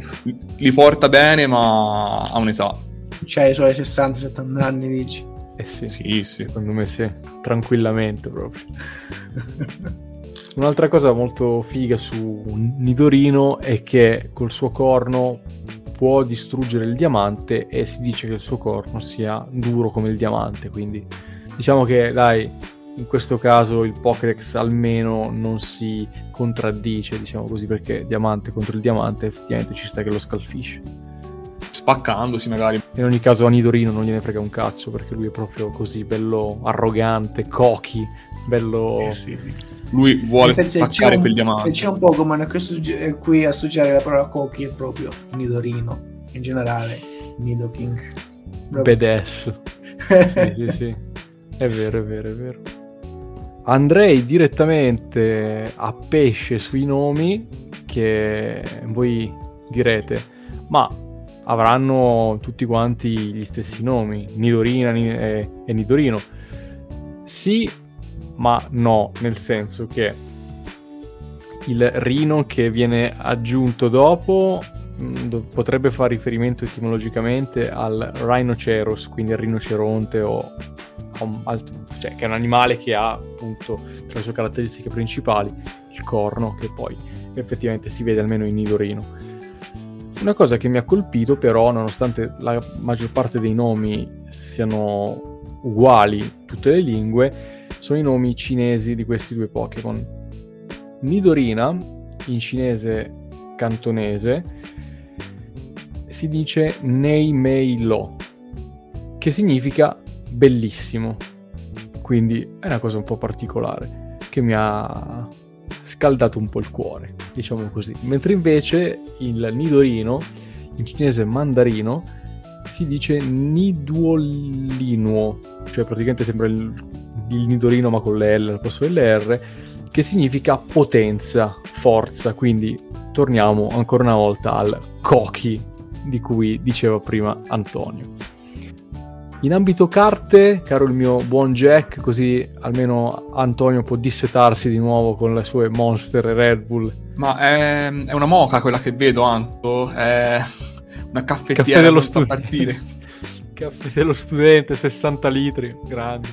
Speaker 2: li porta bene, ma ha un'età.
Speaker 3: Cioè, i suoi 60-70 anni, dici?
Speaker 1: Eh sì, sì, sì, secondo me sì, tranquillamente proprio. [laughs] Un'altra cosa molto figa su Nidorino è che col suo corno può distruggere il diamante e si dice che il suo corno sia duro come il diamante, quindi diciamo che dai, in questo caso il Pokédex almeno non si contraddice, diciamo così, perché diamante contro il diamante effettivamente ci sta che lo scalfisce.
Speaker 2: Spaccandosi magari.
Speaker 1: In ogni caso a Nidorino non gliene frega un cazzo perché lui è proprio così bello arrogante, cochi, bello...
Speaker 3: Eh sì, sì.
Speaker 2: Lui vuole spaccare quel diamante.
Speaker 3: C'è un Pokémon a cui associare la parola cochi è proprio Nidorino, in generale Nidoking.
Speaker 1: Badass. [laughs] sì, sì, sì. È vero, è vero, è vero andrei direttamente a pesce sui nomi che voi direte, ma avranno tutti quanti gli stessi nomi, Nidorina e, e Nidorino. Sì, ma no, nel senso che il rino che viene aggiunto dopo mm, potrebbe fare riferimento etimologicamente al rhinoceros, quindi al rinoceronte o altro, cioè, che è un animale che ha appunto tra le sue caratteristiche principali il corno, che poi effettivamente si vede almeno in Nidorino. Una cosa che mi ha colpito però, nonostante la maggior parte dei nomi siano uguali in tutte le lingue, sono i nomi cinesi di questi due Pokémon. Nidorina, in cinese cantonese, si dice Nei Mei Lo, che significa bellissimo. Quindi è una cosa un po' particolare che mi ha scaldato un po' il cuore, diciamo così. Mentre invece il nidorino, in cinese mandarino, si dice niduolinuo, cioè praticamente sembra il, il nidorino ma con le L al posto delle R, che significa potenza, forza. Quindi torniamo ancora una volta al Koki di cui diceva prima Antonio. In ambito carte, caro il mio buon Jack, così almeno Antonio può dissetarsi di nuovo con le sue Monster e Red Bull.
Speaker 2: Ma è, è una moca quella che vedo, Anto. È una caffettiera
Speaker 1: Caffè dello studente. [laughs] Caffè dello studente, 60 litri, grandi.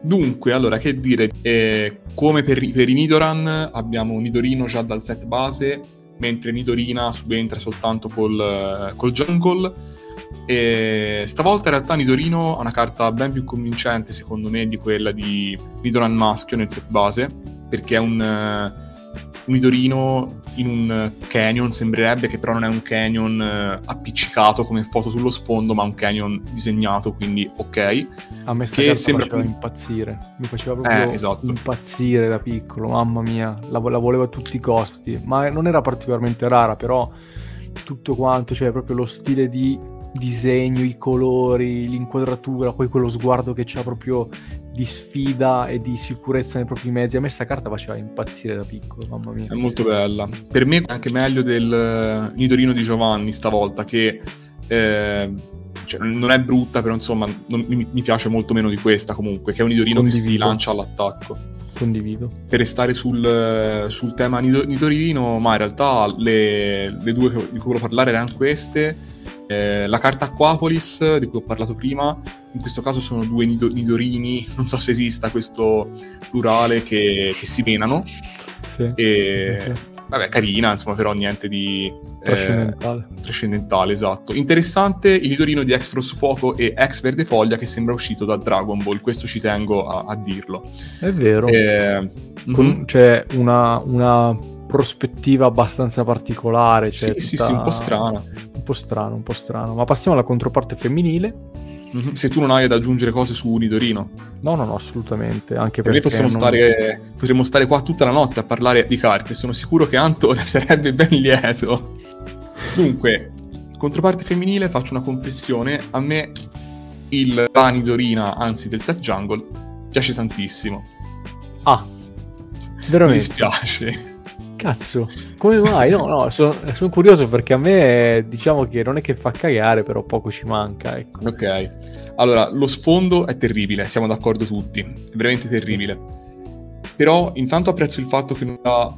Speaker 2: Dunque, allora, che dire, eh, come per, per, i Nidoran abbiamo Nidorino già dal set base, mentre Nidorina subentra soltanto col, col Jungle. E stavolta in realtà Nidorino ha una carta ben più convincente secondo me di quella di Nidoran maschio nel set base, perché è un un idolino in un canyon, sembrerebbe che però non è un canyon eh, appiccicato come foto sullo sfondo, ma un canyon disegnato, quindi ok.
Speaker 1: A me sta che sembra faceva più... impazzire, mi faceva proprio eh, esatto. impazzire da piccolo, mamma mia, la, la volevo a tutti i costi, ma non era particolarmente rara, però tutto quanto, cioè proprio lo stile di disegno, i colori, l'inquadratura, poi quello sguardo che c'ha proprio di sfida e di sicurezza nei propri mezzi. A me sta carta faceva impazzire da piccolo, mamma mia.
Speaker 2: È molto bella. Per me è anche meglio del eh, Nidorino di Giovanni stavolta, che eh, cioè, non è brutta, però insomma non, mi, mi, piace molto meno di questa comunque, che è un Nidorino Condivido. che si lancia all'attacco.
Speaker 1: Condivido.
Speaker 2: Per restare sul, sul tema Nidorino, ma in realtà le, le due di cui volevo parlare erano queste eh, la carta Aquapolis, di cui ho parlato prima, in questo caso sono due nido- nidorini, [laughs] non so se esista questo plurale, che, che si menano. Sì, e, sì, sì. Vabbè, carina, insomma, però niente di...
Speaker 1: Eh, trascendentale.
Speaker 2: Eh, trascendentale, esatto. Interessante il nidorino di Extros Fuoco e Ex Verde Foglia che sembra uscito da Dragon Ball, questo ci tengo a, a dirlo.
Speaker 1: È vero. Eh, Con, mm-hmm. C'è una, una prospettiva abbastanza particolare. Cioè
Speaker 2: sì, tutta... sì, sì, un po' strana.
Speaker 1: Po' strano, un po' strano. Ma passiamo alla controparte femminile.
Speaker 2: Mm-hmm. Se tu non hai ad aggiungere cose su Nidorino.
Speaker 1: No, no, no, assolutamente. Anche
Speaker 2: per
Speaker 1: perché
Speaker 2: possiamo non... stare, potremmo stare qua tutta la notte a parlare di carte. Sono sicuro che Anto [laughs] sarebbe ben lieto. Dunque, controparte femminile, faccio una confessione. A me il Nidorina, anzi del set Jungle, piace tantissimo.
Speaker 1: Ah, veramente?
Speaker 2: Mi dispiace.
Speaker 1: Cazzo, come mai? No, no, sono, sono, curioso perché a me diciamo che non è che fa cagare, però poco ci manca. Ecco.
Speaker 2: Ok, allora lo sfondo è terribile, siamo d'accordo tutti, è veramente terribile. Però intanto apprezzo il fatto che non ha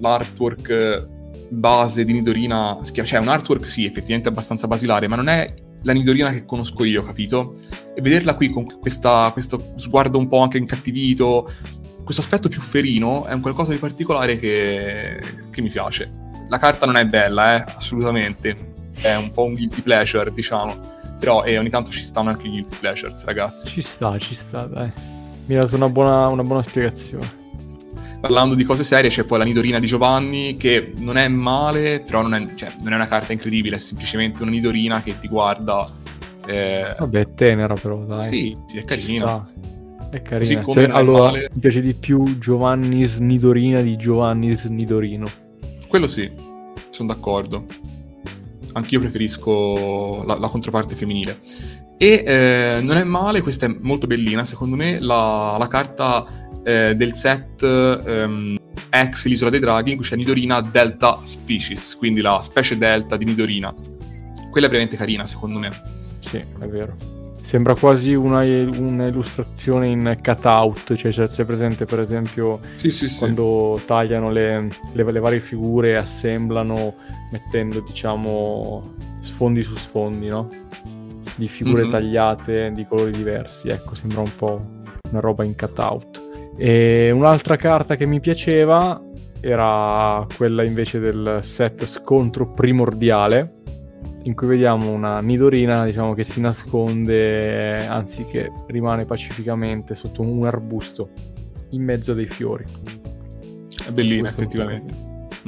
Speaker 2: l'artwork base di Nidorina, cioè un artwork sì, effettivamente abbastanza basilare, ma non è la Nidorina che conosco io, capito? E vederla qui con questa, questo sguardo un po' anche incattivito, questo aspetto più ferino è un qualcosa di particolare che, che mi piace. La carta non è bella, eh, assolutamente. È un po' un guilty pleasure, diciamo. Però eh, ogni tanto ci stanno anche i guilty pleasures, ragazzi.
Speaker 1: Ci sta, ci sta, dai. Mi ha dato una buona, una buona spiegazione.
Speaker 2: Parlando di cose serie, c'è poi la Nidorina di Giovanni, che non è male, però non è, cioè, non è una carta incredibile, è semplicemente una Nidorina che ti guarda.
Speaker 1: Eh... Vabbè, è tenera però, dai.
Speaker 2: Sì, sì, è carina.
Speaker 1: È carina. Cioè, allora, male... mi piace di più Giovanni Snidorina di Giovanni Snidorino.
Speaker 2: Quello sì, sono d'accordo. Anch'io preferisco la, la controparte femminile. E eh, non è male, questa è molto bellina, secondo me, la, la carta eh, del set ehm, ex l'isola dei draghi, in cui c'è Nidorina Delta Species, quindi la specie Delta di Nidorina. Quella è veramente carina, secondo me.
Speaker 1: Sì, è vero. Sembra quasi una, un'illustrazione in cutout, cioè c'è presente per esempio
Speaker 2: sì, sì,
Speaker 1: quando
Speaker 2: sì.
Speaker 1: tagliano le, le, le, varie figure e assemblano mettendo diciamo sfondi su sfondi, no? Di figure mm-hmm. tagliate di colori diversi, ecco, sembra un po' una roba in cutout. E un'altra carta che mi piaceva era quella invece del set scontro primordiale in cui vediamo una nidorina diciamo, che si nasconde, anzi che rimane pacificamente sotto un arbusto in mezzo dei fiori.
Speaker 2: È bellina effettivamente.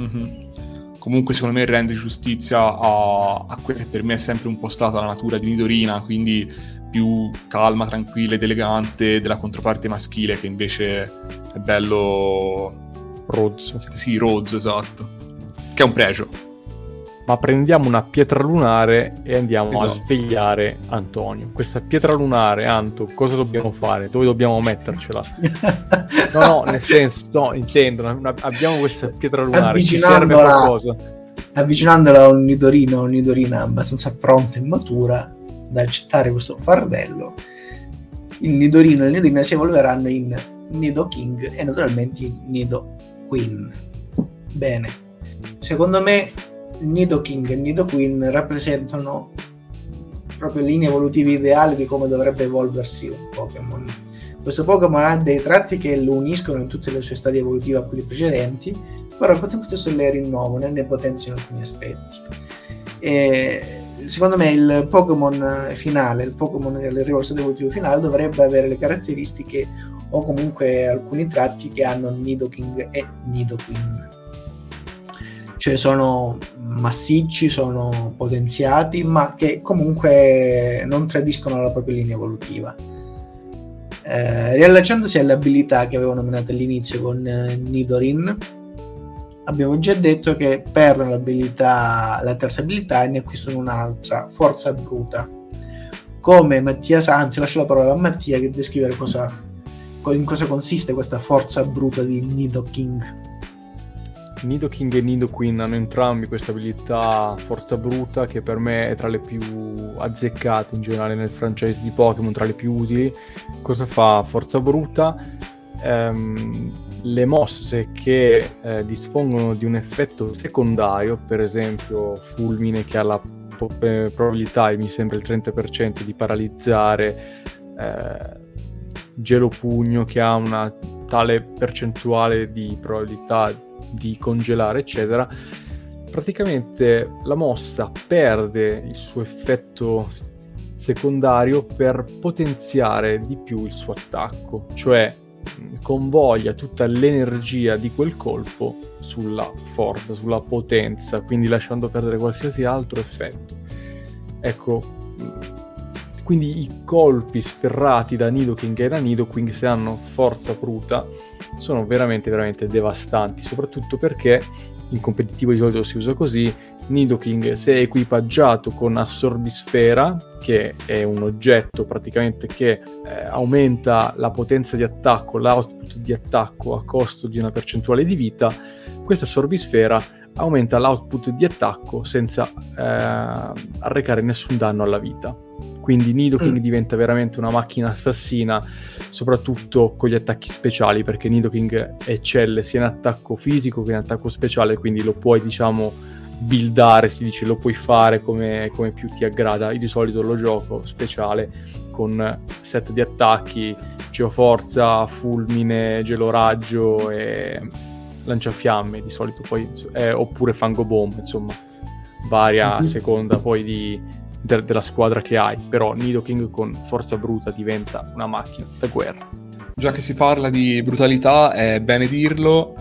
Speaker 2: Mm-hmm. Comunque secondo me rende giustizia a, a quella che per me è sempre un po' stata la natura di Nidorina, quindi più calma, tranquilla ed elegante della controparte maschile che invece è bello...
Speaker 1: Rozzo.
Speaker 2: Sì, rozzo, esatto. Che è un pregio
Speaker 1: ma prendiamo una pietra lunare e andiamo esatto. a svegliare Antonio. Questa pietra lunare, Anto, cosa dobbiamo fare? Dove dobbiamo mettercela? [laughs] no, no, nel senso, no, intendo, una, abbiamo questa pietra lunare, ci serve qualcosa.
Speaker 3: Avvicinandola a un nidorino, a un nidorina abbastanza pronta e matura da accettare questo fardello, il nidorino e la nidorina si evolveranno in Nido King e naturalmente in Nido Queen. Bene. Secondo me Nido King e Nido Queen rappresentano proprio linee evolutive ideali di come dovrebbe evolversi un Pokémon. Questo Pokémon ha dei tratti che lo uniscono in tutte le sue stadi evolutive a quelli precedenti, però al tempo stesso le rinnovano e ne potenziano alcuni aspetti. E secondo me il Pokémon finale, il Pokémon che arriva allo stadio evolutivo finale, dovrebbe avere le caratteristiche o comunque alcuni tratti che hanno Nidoking e Nidoqueen. Cioè sono massicci, sono potenziati, ma che comunque non tradiscono la propria linea evolutiva. Eh, riallacciandosi alle abilità che avevo nominato all'inizio con eh, Nidorin, abbiamo già detto che perdono l'abilità, la terza abilità e ne acquistano un'altra, Forza Bruta. Come Mattia, anzi lascio la parola a Mattia che descrivere cosa, in cosa consiste questa forza bruta di Nidoking.
Speaker 1: Nidoking e Nidoqueen hanno entrambi questa abilità forza bruta che per me è tra le più azzeccate in generale nel franchise di Pokémon, tra le più utili. Cosa fa forza bruta? Ehm, le mosse che eh, dispongono di un effetto secondario, per esempio fulmine che ha la eh, probabilità, mi sembra il 30% di paralizzare, eh, gelo pugno che ha una tale percentuale di probabilità di congelare, eccetera, praticamente la mossa perde il suo effetto secondario per potenziare di più il suo attacco, cioè convoglia tutta l'energia di quel colpo sulla forza, sulla potenza, quindi lasciando perdere qualsiasi altro effetto. Ecco, quindi i colpi sferrati da Nidoking e da Nidoking se hanno forza bruta sono veramente veramente devastanti, soprattutto perché in competitivo di solito si usa così, Nidoking se è equipaggiato con Assorbisfera, che è un oggetto praticamente che eh, aumenta la potenza di attacco, l'output di attacco a costo di una percentuale di vita, questa Assorbisfera aumenta l'output di attacco senza eh, arrecare nessun danno alla vita. Quindi Nidoking mm. diventa veramente una macchina assassina, soprattutto con gli attacchi speciali, perché Nidoking eccelle sia in attacco fisico che in attacco speciale, quindi lo puoi, diciamo, buildare, si dice, lo puoi fare come, come più ti aggrada. Io di solito lo gioco speciale con set di attacchi, geoforza, fulmine, geloraggio e lanciafiamme di solito, poi, eh, oppure fango bomb, insomma, varia a mm-hmm. seconda poi di, de- della squadra che hai, però Nidoking con forza bruta diventa una macchina da guerra.
Speaker 2: Già che si parla di brutalità, è bene dirlo,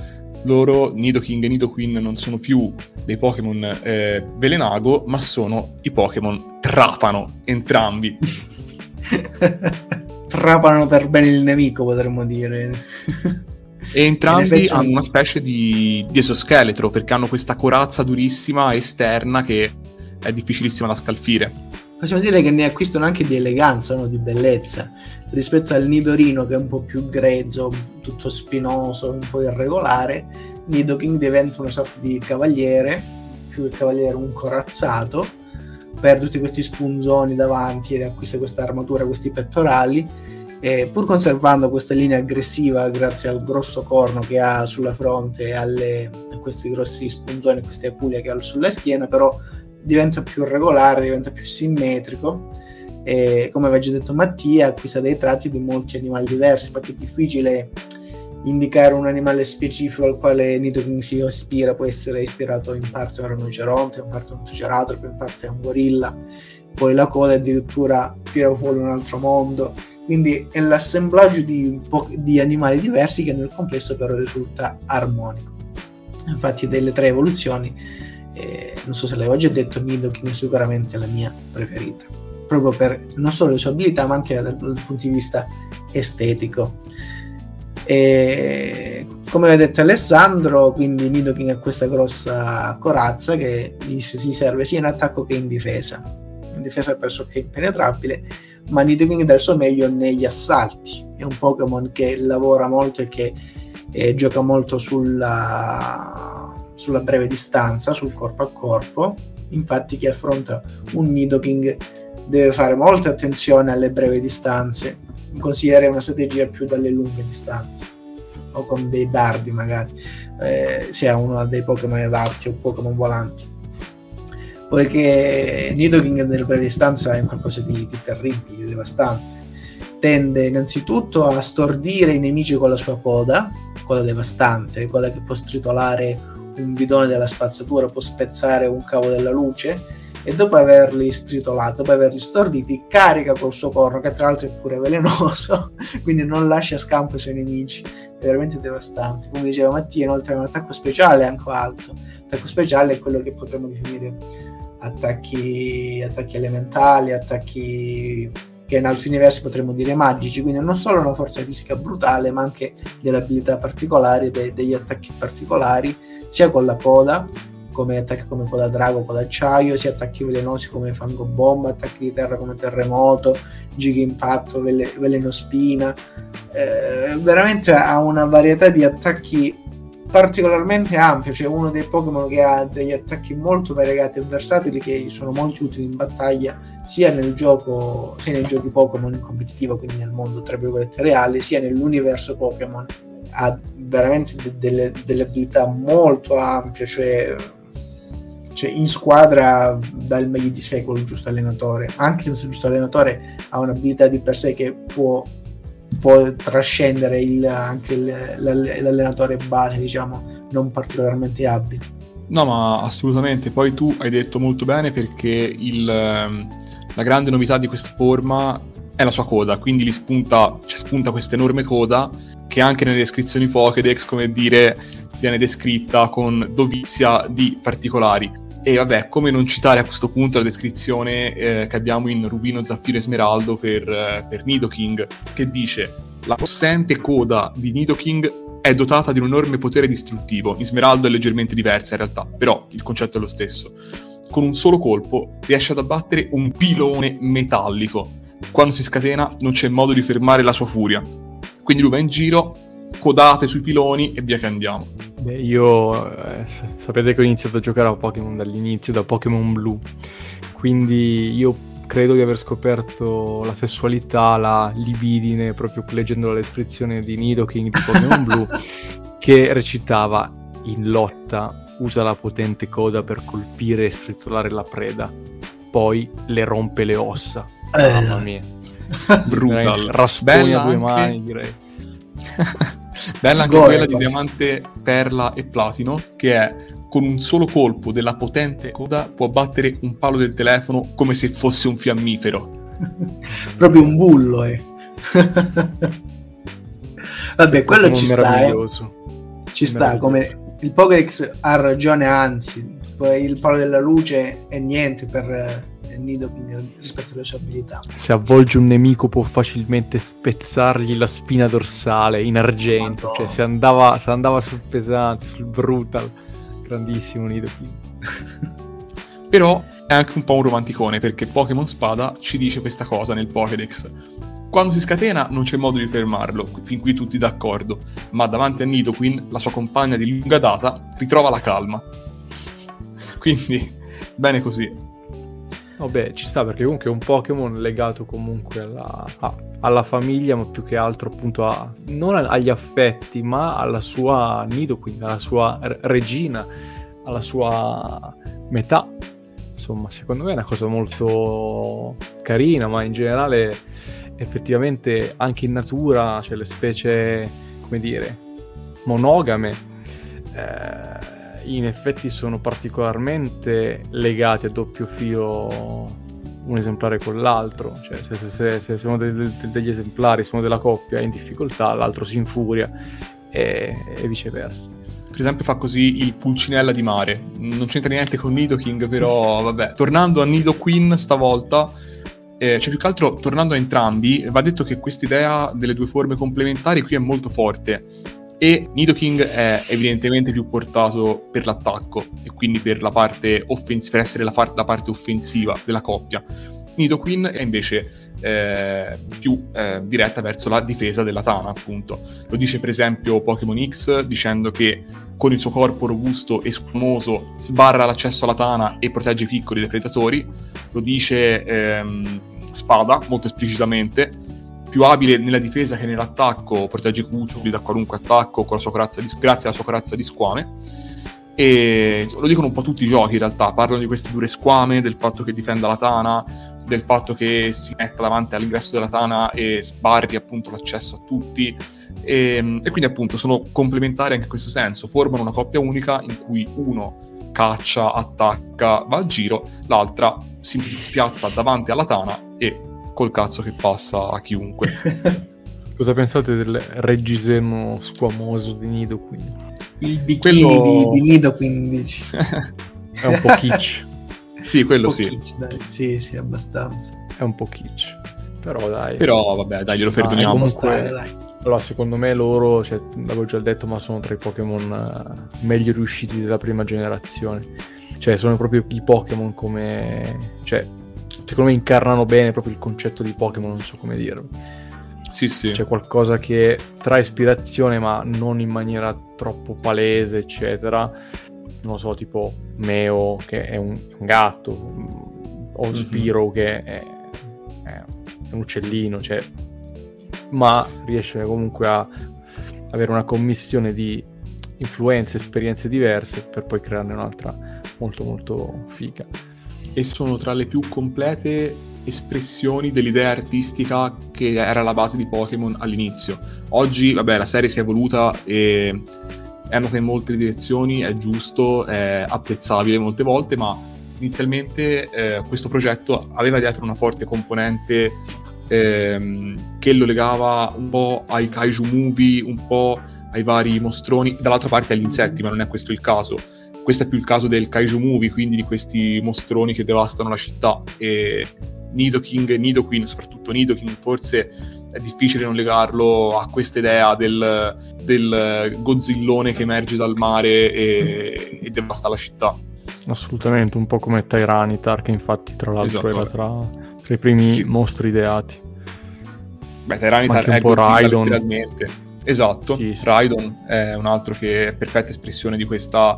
Speaker 2: loro, Nidoking e Nidoqueen, non sono più dei Pokémon eh, velenago, ma sono i Pokémon trapano, entrambi. [laughs]
Speaker 3: trapano per bene il nemico, potremmo dire. [laughs]
Speaker 2: E entrambi hanno una specie di, di esoscheletro perché hanno questa corazza durissima esterna che è difficilissima da scalfire.
Speaker 3: Possiamo dire che ne acquistano anche di eleganza, no? di bellezza, rispetto al Nidorino che è un po' più grezzo, tutto spinoso, un po' irregolare. Nidoking diventa una sorta di cavaliere, più che cavaliere un corazzato, per tutti questi spunzoni davanti e acquista questa armatura, questi pettorali, e pur conservando questa linea aggressiva grazie al grosso corno che ha sulla fronte e a questi grossi spunzoni, queste aculie che ha sulla schiena, però diventa più regolare, diventa più simmetrico. E come aveva già detto Mattia acquista dei tratti di molti animali diversi. Infatti è difficile indicare un animale specifico al quale Nidoking si ispira. Può essere ispirato in parte a un rinoceronte, in parte a un triceratopo, in parte a un gorilla. Poi la coda addirittura tira fuori un altro mondo quindi è l'assemblaggio di, di animali diversi che nel complesso però risulta armonico infatti delle tre evoluzioni eh, non so se l'avevo già detto, Nidoking è sicuramente la mia preferita, proprio per non solo le sue abilità ma anche dal, dal punto di vista estetico. E, come aveva detto Alessandro, quindi Nidoking ha questa grossa corazza che si serve sia in attacco che in difesa. In difesa pressoché impenetrabile, ma Nidoking dà il suo meglio negli assalti. È un Pokémon che lavora molto e che eh, gioca molto sulla sulla breve distanza, sul corpo a corpo. Infatti chi affronta un Nidoking deve fare molta attenzione alle brevi distanze, consigliere una strategia più dalle lunghe distanze o con dei dardi magari, eh, sia uno dei Pokémon adatti o Pokémon volanti. Poiché Nidoking nelle breve distanze è qualcosa di, di terribile, devastante. tende innanzitutto a stordire i nemici con la sua coda, coda devastante, coda che può stritolare un bidone della spazzatura, può spezzare un cavo della luce e dopo averli stritolati, dopo averli storditi, carica col suo corno, che tra l'altro è pure velenoso, [laughs] quindi non lascia scampo ai suoi nemici, è veramente devastante. Come diceva Mattia, inoltre ha un attacco speciale anche alto. L'attacco speciale è quello che potremmo definire attacchi, attacchi elementali, attacchi che in altri universi potremmo dire magici, quindi non solo una forza fisica brutale, ma anche delle abilità particolari, de- degli attacchi particolari, sia con la coda, come attacchi come coda drago, coda acciaio, sia attacchi velenosi come fango bomba, attacchi di terra come terremoto, giga impatto, vele- veleno spina. Eh, veramente ha una varietà di attacchi particolarmente ampia, cioè uno dei Pokémon che ha degli attacchi molto variegati e versatili che sono molto utili in battaglia sia nel gioco, sia nei giochi Pokémon in competitivo, quindi nel mondo tra virgolette reale, sia nell'universo Pokémon. Ha veramente de- delle, delle abilità molto ampie, cioè cioè in squadra dà il meglio di sé con il giusto allenatore, anche senza il giusto allenatore ha un'abilità di per sé che può, può trascendere il, anche il, l'allenatore base, diciamo, non particolarmente abile.
Speaker 2: No, ma assolutamente. Poi tu hai detto molto bene perché il, ehm, la grande novità di questa forma è la sua coda, quindi gli spunta, cioè spunta questa enorme coda che anche nelle descrizioni Pokédex, come dire, viene descritta con dovizia di particolari. E vabbè, come non citare a questo punto la descrizione eh, che abbiamo in Rubino, Zaffiro e Smeraldo per, eh, per Nidoking, che dice la possente coda di Nidoking è dotata di un enorme potere distruttivo. In Smeraldo è leggermente diversa in realtà, però il concetto è lo stesso. Con un solo colpo riesce ad abbattere un pilone metallico. Quando si scatena non c'è modo di fermare la sua furia. Quindi lui va in giro, codate sui piloni e via che andiamo.
Speaker 1: Beh, io eh, sapete che ho iniziato a giocare a Pokémon dall'inizio, da Pokémon Blue, quindi io credo di aver scoperto la sessualità, la libidine, proprio leggendo la descrizione di Nidoking di Pokémon [laughs] Blue, che recitava in lotta usa la potente coda per colpire e stritolare la preda, poi le rompe le ossa. Eh. Mamma mia. [laughs] Brutal. Raspogna due anche... mani, direi.
Speaker 2: Bella anche Gore, quella di diamante, perla e platino, che è con un solo colpo della potente coda può battere un palo del telefono come se fosse un fiammifero. [laughs]
Speaker 3: Proprio un bullo, eh. [laughs] Vabbè, quello ci sta, eh. Ci sta, come il Pokédex ha ragione, anzi, il palo della luce è niente per nido rispetto alle sue abilità.
Speaker 1: Se avvolge un nemico può facilmente spezzargli la spina dorsale in argento, Madonna. cioè se andava, se andava sul pesante, sul brutal, grandissimo Nidoking. [laughs]
Speaker 2: Però è anche un po' un romanticone perché Pokémon Spada ci dice questa cosa nel Pokédex. Quando si scatena non c'è modo di fermarlo, fin qui tutti d'accordo, ma davanti a Nidoqueen, la sua compagna di lunga data, ritrova la calma. [laughs] Quindi, bene così.
Speaker 1: Vabbè, ci sta perché comunque è un Pokémon legato comunque alla, a, alla famiglia, ma più che altro appunto a, non agli affetti, ma alla sua nido, quindi alla sua regina, alla sua metà. Insomma, secondo me è una cosa molto carina, ma in generale effettivamente anche in natura, cioè le specie, come dire, monogame. Eh, in effetti sono particolarmente legati a doppio filo un esemplare con l'altro, cioè se, se, se, se uno de, de, degli esemplari, se uno della coppia è in difficoltà, l'altro si infuria e, e, viceversa.
Speaker 2: Per esempio fa così il Pulcinella di mare, non c'entra niente con Nidoking, però vabbè. Tornando a Nidoqueen stavolta, eh, cioè più che altro tornando a entrambi, va detto che questa idea delle due forme complementari qui è molto forte e Nidoking è evidentemente più portato per l'attacco e quindi per la parte offensiva, per essere la, far- la parte offensiva della coppia. Nidoqueen è invece eh, più eh, diretta verso la difesa della Tana, appunto. Lo dice per esempio Pokémon X dicendo che con il suo corpo robusto e spumoso sbarra l'accesso alla Tana e protegge i piccoli dai predatori. Lo dice ehm, Spada molto esplicitamente più abile nella difesa che nell'attacco, protegge cuccioli da qualunque attacco di, grazie alla sua corazza di squame. E lo dicono un po' tutti i giochi in realtà, parlano di queste dure squame, del fatto che difenda la Tana, del fatto che si metta davanti all'ingresso della tana e sbarri appunto l'accesso a tutti e, ehm, e quindi appunto sono complementari anche in questo senso, formano una coppia unica in cui uno caccia, attacca, va a giro, l'altra si spiazza davanti alla tana e col cazzo che passa a chiunque. [laughs]
Speaker 1: Cosa pensate del reggiseno squamoso di Nido quindi?
Speaker 3: Il bikini quello... di, di Nido quindi
Speaker 1: È un po' kitsch. [laughs]
Speaker 2: sì, quello sì.
Speaker 3: Kitsch, dai. Sì, sì, abbastanza.
Speaker 1: È un po' kitsch. Però dai.
Speaker 2: Però vabbè, dai, glielo perdoniamo.
Speaker 1: Comunque, stare, dai. Allora, secondo me loro, cioè, l'avevo già detto, ma sono tra i Pokémon uh, meglio riusciti della prima generazione. Cioè, sono proprio i Pokémon come... Cioè, secondo me incarnano bene proprio il concetto di Pokémon, non so come dirlo.
Speaker 2: Sì, sì.
Speaker 1: C'è qualcosa che trae ispirazione, ma non in maniera troppo palese, eccetera. Non so, tipo Meo, che è un, un gatto, o mm-hmm. Spiro, mm-hmm. che è, è, un uccellino, cioè... ma riesce comunque a avere una commissione di influenze, esperienze diverse per poi crearne un'altra molto molto figa.
Speaker 2: E sono tra le più complete espressioni dell'idea artistica che era la base di Pokémon all'inizio. Oggi, vabbè, la serie si è evoluta e è andata in molte direzioni, è giusto, è apprezzabile molte volte, ma inizialmente eh, questo progetto aveva dietro una forte componente ehm, che lo legava un po' ai kaiju movie, un po' ai vari mostroni, dall'altra parte agli insetti, ma non è questo il caso. Questo è più il caso del kaiju movie, quindi di questi mostroni che devastano la città. E Nidoking e Nidoqueen, soprattutto Nidoking, forse è difficile non legarlo a questa idea del, del gozzillone che emerge dal mare e, e, devasta la città.
Speaker 1: Assolutamente, un po' come Tyranitar, che infatti tra l'altro esatto. era tra, tra, i primi sì. mostri ideati.
Speaker 2: Beh, Tyranitar è un po' Raidon. letteralmente. Esatto, sì, sì. Raidon è un altro che è perfetta espressione di questa...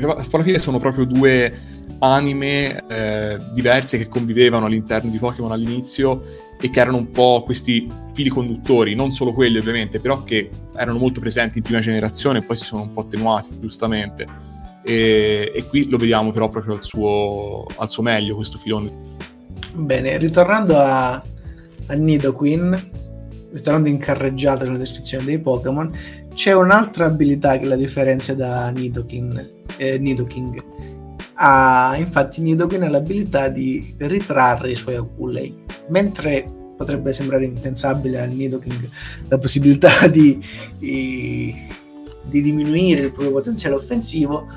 Speaker 2: Perché alla fine sono proprio due anime eh, diverse che convivevano all'interno di Pokémon all'inizio e che erano un po' questi fili conduttori, non solo quelli ovviamente, però che erano molto presenti in prima generazione e poi si sono un po' attenuati, giustamente. E, e qui lo vediamo però proprio al suo, al suo meglio, questo filone.
Speaker 3: Bene, ritornando a, a Nidoqueen, ritornando in carreggiata nella descrizione dei Pokémon, c'è un'altra abilità che la differenzia da Nidoking, eh, Nidoking ha infatti Nidoken l'abilità di ritrarre i suoi Akulei, mentre potrebbe sembrare impensabile al Nidoking la possibilità [laughs] di, di, di diminuire il proprio potenziale offensivo,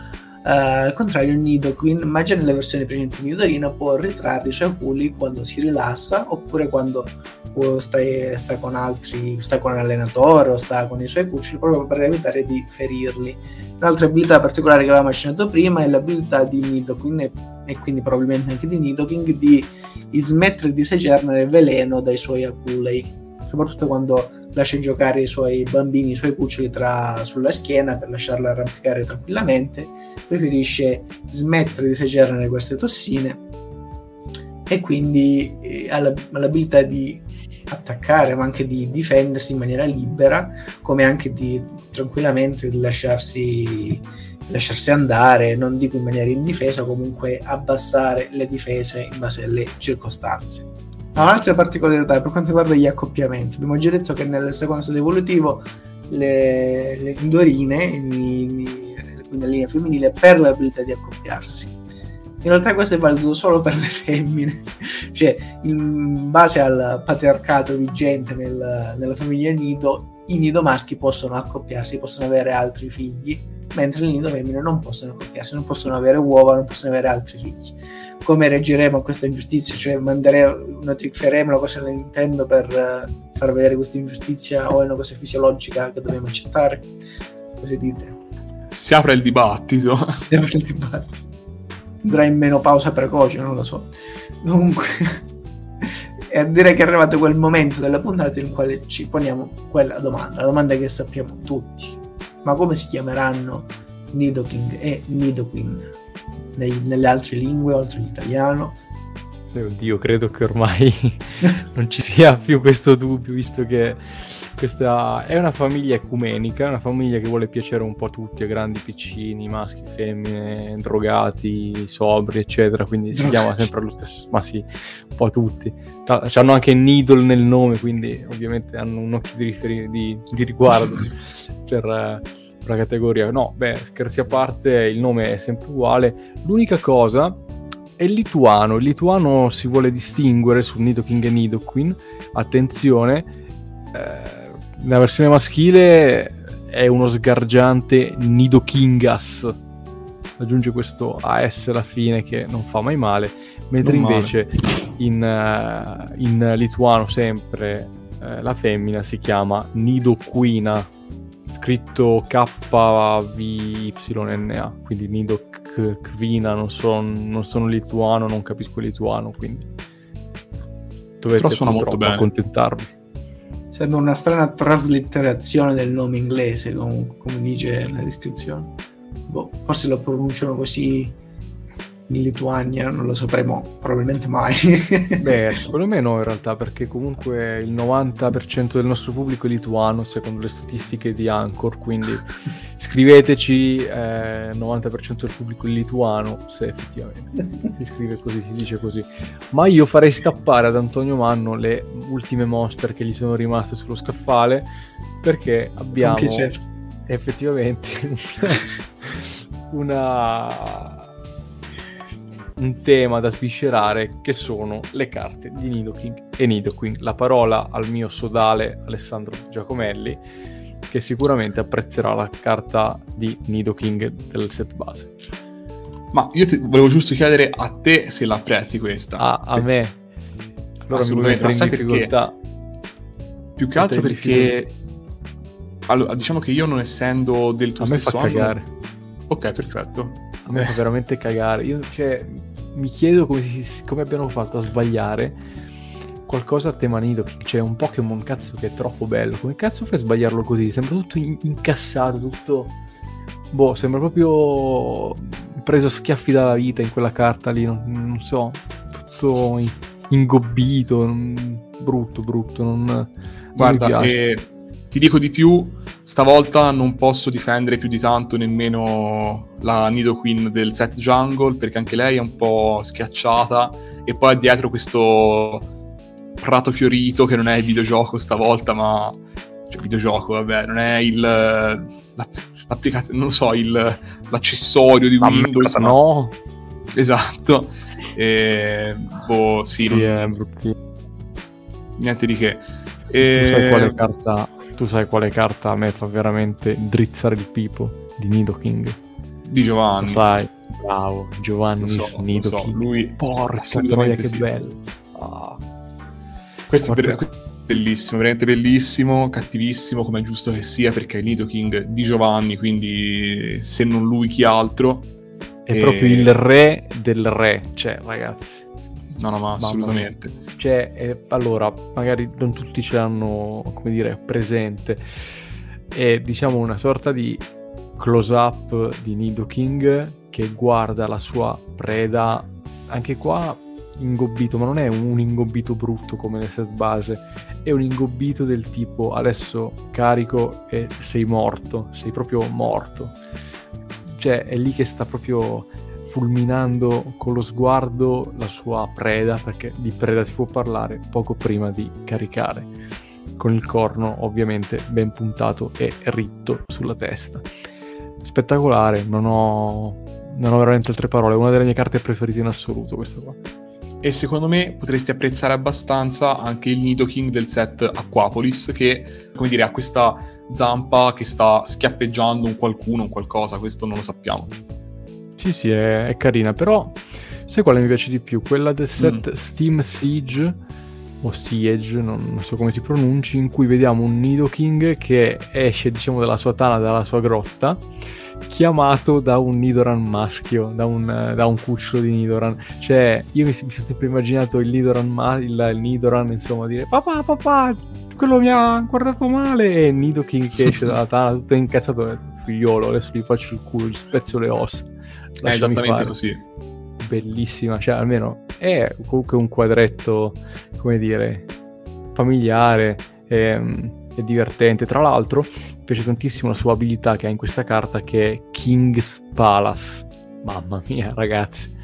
Speaker 3: Uh, al contrario, il Nidoqueen, ma già nelle versioni precedenti di Nidorino, può ritrarre i suoi oculi quando si rilassa oppure quando sta, sta, con altri, sta con l'allenatore o sta con i suoi cuccioli proprio per evitare di ferirli. Un'altra abilità particolare che avevamo accennato prima è l'abilità di Nidoqueen e, e quindi probabilmente anche di Nidoking di smettere di segernare veleno dai suoi aculei, soprattutto quando lascia giocare i suoi bambini, i suoi cuccioli tra, sulla schiena per lasciarla arrampicare tranquillamente, preferisce smettere di segernare queste tossine e quindi eh, ha, la, ha l'abilità di attaccare ma anche di difendersi in maniera libera come anche di tranquillamente lasciarsi, lasciarsi andare non dico in maniera indifesa comunque abbassare le difese in base alle circostanze Un'altra particolarità per quanto riguarda gli accoppiamenti, abbiamo già detto che nel secondo stato evolutivo le, le indorine, quindi la linea femminile, per l'abilità di accoppiarsi. In realtà questo è valido solo per le femmine, [laughs] cioè in base al patriarcato vigente nel, nella famiglia nido, i nido maschi possono accoppiarsi, possono avere altri figli, mentre le nido femmine non possono accoppiarsi, non possono avere uova, non possono avere altri figli come reagiremo a questa ingiustizia, cioè manderemo, notificheremo la cosa alla Nintendo per uh, far vedere questa ingiustizia o è una cosa fisiologica che dobbiamo accettare? Cosa dite?
Speaker 2: Si apre il dibattito. [laughs]
Speaker 3: Si apre il dibattito. Andrà in menopausa precoce, non lo so. Comunque, [laughs] e direi che è arrivato quel momento della puntata in cui ci poniamo quella domanda, la domanda che sappiamo tutti. Ma come si chiameranno Nidoking e Nidoqueen? Nei, nelle altre lingue oltre all'italiano.
Speaker 1: Oddio, credo che ormai [laughs] non ci sia più questo dubbio, visto che questa è una famiglia ecumenica, una famiglia che vuole piacere un po' a tutti, a grandi, piccini, maschi, femmine, drogati, sobri, eccetera, quindi si chiama sempre lo stesso, ma sì, un po' a tutti. Tra- hanno anche Needle nel nome, quindi ovviamente hanno un occhio di, riferi- di, di riguardo [laughs] per... La categoria. No, beh, scherzi a parte, il nome è sempre uguale. L'unica cosa è il lituano. Il lituano si vuole distinguere sul Nidoking e Nidoqueen. Attenzione, eh, la versione maschile è uno sgargiante Nidokingas. Aggiunge questo AS alla fine che non fa mai male. Mentre non invece in, uh, in, lituano sempre uh, la femmina si chiama Nidoquina scritto KVYNA, quindi Nido Kvina, non sono, non sono lituano, non capisco il lituano, quindi dovete bene. accontentarvi.
Speaker 3: Sembra una strana traslitterazione del nome inglese, come, come dice la descrizione. Boh, forse lo pronunciano così in Lituania non lo sapremo probabilmente mai. [laughs]
Speaker 1: Beh, secondo me no in realtà, perché comunque il 90% del nostro pubblico è lituano, secondo le statistiche di Anchor, quindi [laughs] scriveteci, eh, 90% del pubblico è lituano, se effettivamente si scrive così, si dice così. Ma io farei stappare ad Antonio Manno le ultime monster che gli sono rimaste sullo scaffale, perché abbiamo effettivamente [laughs] una un tema da sviscerare che sono le carte di Nidoking e Nidoqueen. La parola al mio sodale Alessandro Giacomelli che sicuramente apprezzerà la carta di Nidoking del set base.
Speaker 2: Ma io ti volevo giusto chiedere a te se l'apprezzi questa.
Speaker 1: Ah, a me. Allora Assolutamente, mi sai difficoltà.
Speaker 2: Più che altro perché allora, diciamo che io non essendo del tuo
Speaker 1: a
Speaker 2: stesso
Speaker 1: anno... cagare.
Speaker 2: Ok, perfetto.
Speaker 1: A me fa veramente cagare. Io, cioè, mi chiedo come, si, come, abbiano fatto a sbagliare qualcosa a tema nido. C'è un Pokémon cazzo che è troppo bello. Come cazzo fai a sbagliarlo così? Sembra tutto in- incassato, tutto. Boh, sembra proprio preso schiaffi dalla vita in quella carta lì. Non, non so, tutto in- ingobbito. Brutto, brutto. Non,
Speaker 2: Guarda, non e ti dico di più, stavolta non posso difendere più di tanto nemmeno la Nido Queen del set Jungle, perché anche lei è un po' schiacciata, e poi ha dietro questo prato fiorito che non è il videogioco stavolta, ma... Cioè, videogioco, vabbè, non è il... l'applicazione, non so, il, l'accessorio di Windows.
Speaker 1: Ma... No!
Speaker 2: Esatto. E, boh, sì,
Speaker 1: sì non... è bruttino.
Speaker 2: Niente di che.
Speaker 1: E... Tu sai quale carta tu sai quale carta a me fa veramente drizzare il pipo di Nidoking?
Speaker 2: Di Giovanni.
Speaker 1: Lo sai, bravo, Giovanni
Speaker 2: so,
Speaker 1: Nidoking.
Speaker 2: So. Lui
Speaker 1: Porca troia che sì. bello. Ah.
Speaker 2: Questo Porca... è bellissimo, veramente bellissimo, cattivissimo come è giusto che sia perché è Nidoking di Giovanni, quindi se non lui chi altro.
Speaker 1: È e... proprio il re del re, cioè ragazzi.
Speaker 2: No, no, ma assolutamente.
Speaker 1: Cioè, eh, allora, magari non tutti ce l'hanno, come dire, presente. È, diciamo, una sorta di close-up di Nidoking che guarda la sua preda, anche qua ingobbito, ma non è un ingobbito brutto come nel set base, è un ingobbito del tipo adesso carico e sei morto, sei proprio morto. Cioè, è lì che sta proprio fulminando con lo sguardo la sua preda, perché di preda si può parlare poco prima di caricare, con il corno ovviamente ben puntato e ritto sulla testa. Spettacolare, non ho, non ho veramente altre parole, una delle mie carte preferite in assoluto questa qua.
Speaker 2: E secondo me potresti apprezzare abbastanza anche il Nidoking del set Aquapolis, che come dire ha questa zampa che sta schiaffeggiando un qualcuno, un qualcosa, questo non lo sappiamo.
Speaker 1: Sì, sì, è, è, carina, però sai quale mi piace di più? Quella del set mm. Steam Siege o Siege, non, non, so come si pronunci, in cui vediamo un Nidoking che esce, diciamo, dalla sua tana, dalla sua grotta, chiamato da un Nidoran maschio, da un, da un cucciolo di Nidoran. Cioè, io mi, mi sono sempre immaginato il Nidoran, ma, il, il Nidoran, insomma, dire papà, papà, quello mi ha guardato male, e Nidoking che esce dalla tana, tutto incazzato, figliolo, adesso gli faccio il culo, gli spezzo le ossa
Speaker 2: è esattamente fare. così.
Speaker 1: bellissima, cioè almeno è comunque un quadretto, come dire, familiare e, e divertente. Tra l'altro mi piace tantissimo la sua abilità che ha in questa carta che è King's Palace. Mamma mia ragazzi,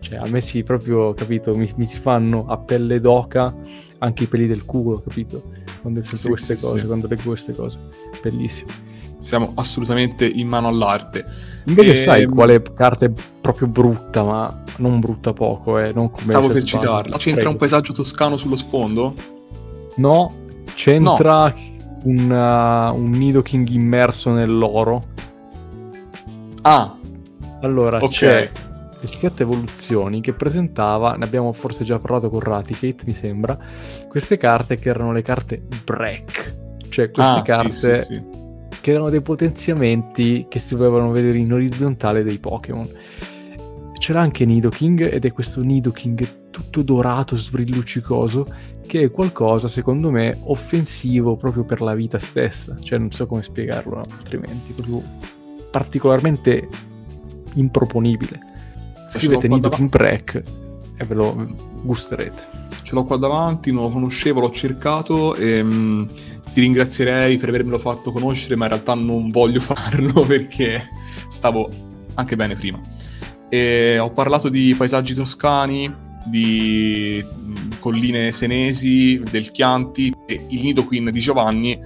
Speaker 1: cioè a me si proprio, capito, mi, mi si fanno a pelle d'oca anche i peli del culo, capito? Quando sento
Speaker 2: Sì,
Speaker 1: queste
Speaker 2: sì,
Speaker 1: cose,
Speaker 2: sì.
Speaker 1: quando leggo queste cose. Bellissimo.
Speaker 2: Siamo assolutamente in mano all'arte.
Speaker 1: Invece
Speaker 2: Ehm,
Speaker 1: sai quale carta è proprio brutta, ma non brutta poco, eh, non come
Speaker 2: Stavo per citarla. C'entra
Speaker 1: Prego.
Speaker 2: un paesaggio toscano sullo sfondo?
Speaker 1: No, c'entra Un, uh, un Nidoking immerso nell'oro.
Speaker 2: Ah,
Speaker 1: Allora,
Speaker 2: Ok.
Speaker 1: c'è il set evoluzioni che presentava, ne abbiamo forse già parlato con Raticate, mi sembra, queste carte che erano le carte break. Cioè queste
Speaker 2: ah,
Speaker 1: carte
Speaker 2: sì, sì, sì.
Speaker 1: Che erano dei potenziamenti che si dovevano vedere in orizzontale dei Pokémon. C'era anche Nidoking ed è questo Nidoking tutto dorato, sbrilluccicoso, che è qualcosa, secondo me, offensivo proprio per la vita stessa. Cioè, non so come spiegarlo altrimenti, proprio particolarmente improponibile. Scrivete Nidoking Break e ve lo gusterete.
Speaker 2: Ce l'ho qua davanti, non lo conoscevo, l'ho cercato e mm, ti ringrazierei per avermelo fatto conoscere, ma in realtà non voglio [laughs] farlo perché stavo anche bene prima. E ho parlato di paesaggi toscani, di colline senesi, del Chianti e il Nidoqueen di Giovanni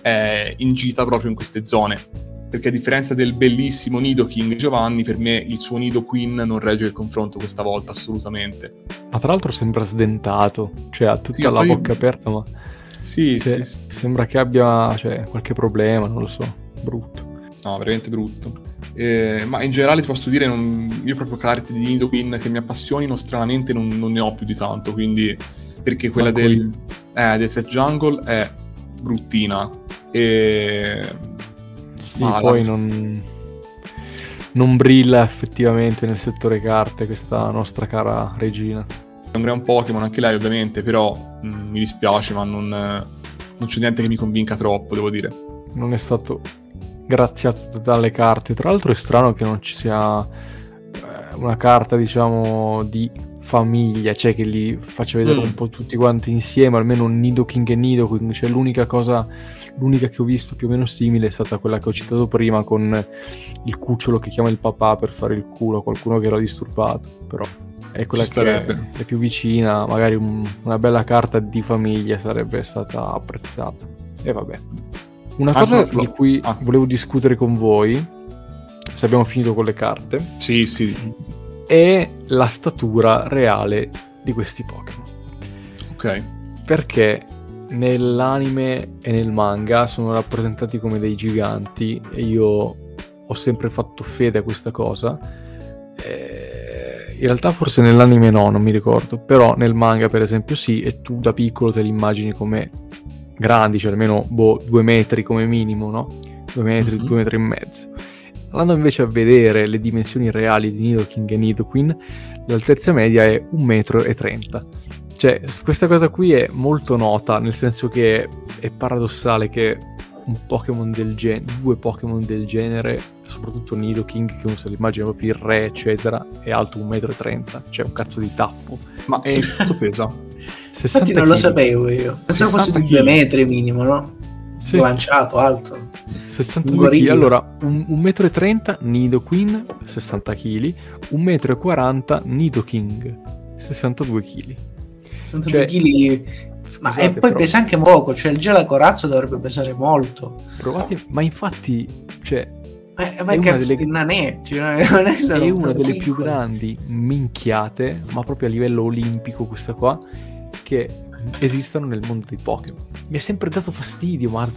Speaker 2: è in gita proprio in queste zone. Perché a differenza del bellissimo Nidoking di Giovanni, per me il suo Nidoqueen non regge il confronto questa volta, assolutamente.
Speaker 1: Ma tra l'altro sembra sdentato, cioè ha tutta
Speaker 2: Sì,
Speaker 1: la
Speaker 2: poi-
Speaker 1: bocca aperta, ma
Speaker 2: Sì,
Speaker 1: cioè,
Speaker 2: sì, sì.
Speaker 1: sembra che abbia cioè, qualche problema, non lo so, brutto.
Speaker 2: No, veramente brutto. Eh, ma in generale ti posso dire, non- io proprio carte di Nidoqueen che mi appassionino, stranamente non, non ne ho più di tanto, quindi perché quella del, eh, del set jungle è bruttina. E...
Speaker 1: Sì,
Speaker 2: Ma la-
Speaker 1: poi non, non brilla effettivamente nel settore carte questa nostra cara regina.
Speaker 2: È un gran Pokémon anche lei ovviamente, però mm, mi dispiace, ma non, eh, non c'è niente che mi convinca troppo, devo dire.
Speaker 1: Non è stato graziato dalle carte. Tra l'altro è strano che non ci sia eh, una carta, diciamo, di famiglia, cioè che li faccia vedere
Speaker 2: Mm.
Speaker 1: un po' tutti quanti insieme, almeno Nidoking e Nidoking. Cioè l'unica cosa, l'unica che ho visto più o meno simile è stata quella che ho citato prima con il cucciolo che chiama il papà per fare il culo a qualcuno che l'ha disturbato. Però è quella che è più vicina, magari un- una bella carta di famiglia sarebbe stata apprezzata. E vabbè. Una
Speaker 2: Anche
Speaker 1: cosa di cui
Speaker 2: ah.
Speaker 1: volevo discutere con voi, se abbiamo finito con le carte,
Speaker 2: Sì, sì,
Speaker 1: è la statura reale di questi Pokémon.
Speaker 2: ok.
Speaker 1: Perché nell'anime e nel manga sono rappresentati come dei giganti e io ho sempre fatto fede a questa cosa. Eh, in realtà forse nell'anime no, non mi ricordo, però nel manga per esempio sì, e tu da piccolo te li immagini come grandi, cioè almeno boh, due metri come minimo, no? Due metri,
Speaker 2: Mhm.
Speaker 1: due metri e mezzo. Andando invece a vedere le dimensioni reali di Nidoking e Nidoqueen, l'altezza media è 1,30 m. Cioè, questa cosa qui è molto nota, nel senso che è paradossale che un Pokémon del genere, due Pokémon del genere, soprattutto Nidoking, che uno se lo immagina proprio il re, eccetera, è alto 1,30 m, cioè un cazzo di tappo.
Speaker 2: Ma è quanto pesa?
Speaker 1: 60
Speaker 3: Infatti non lo
Speaker 1: kg.
Speaker 3: sapevo io. Pensavo fosse
Speaker 2: 60
Speaker 3: di due
Speaker 2: chili.
Speaker 3: metri minimo, no?
Speaker 1: Sì.
Speaker 3: Slanciato, alto.
Speaker 1: 62
Speaker 3: Un
Speaker 1: kg. Allora, un- 1,30 m Nidoqueen, 60 kg, 1,40 m Nidoking, 62 kg.
Speaker 3: 62
Speaker 1: Cioè,
Speaker 3: kg. Ma
Speaker 1: scusate,
Speaker 3: e poi
Speaker 1: però-
Speaker 3: pesa anche poco, cioè il gelo a corazza dovrebbe pesare molto.
Speaker 1: Provate, ma infatti, cioè,
Speaker 3: Eh, ma
Speaker 1: È una
Speaker 3: cazzo
Speaker 1: delle-
Speaker 3: di nanetti, non è, [laughs] non è
Speaker 1: è una delle più
Speaker 3: piccoli.
Speaker 1: grandi minchiate, ma proprio a livello olimpico questa qua, che esistono nel mondo dei Pokémon. Mi è sempre dato fastidio, ma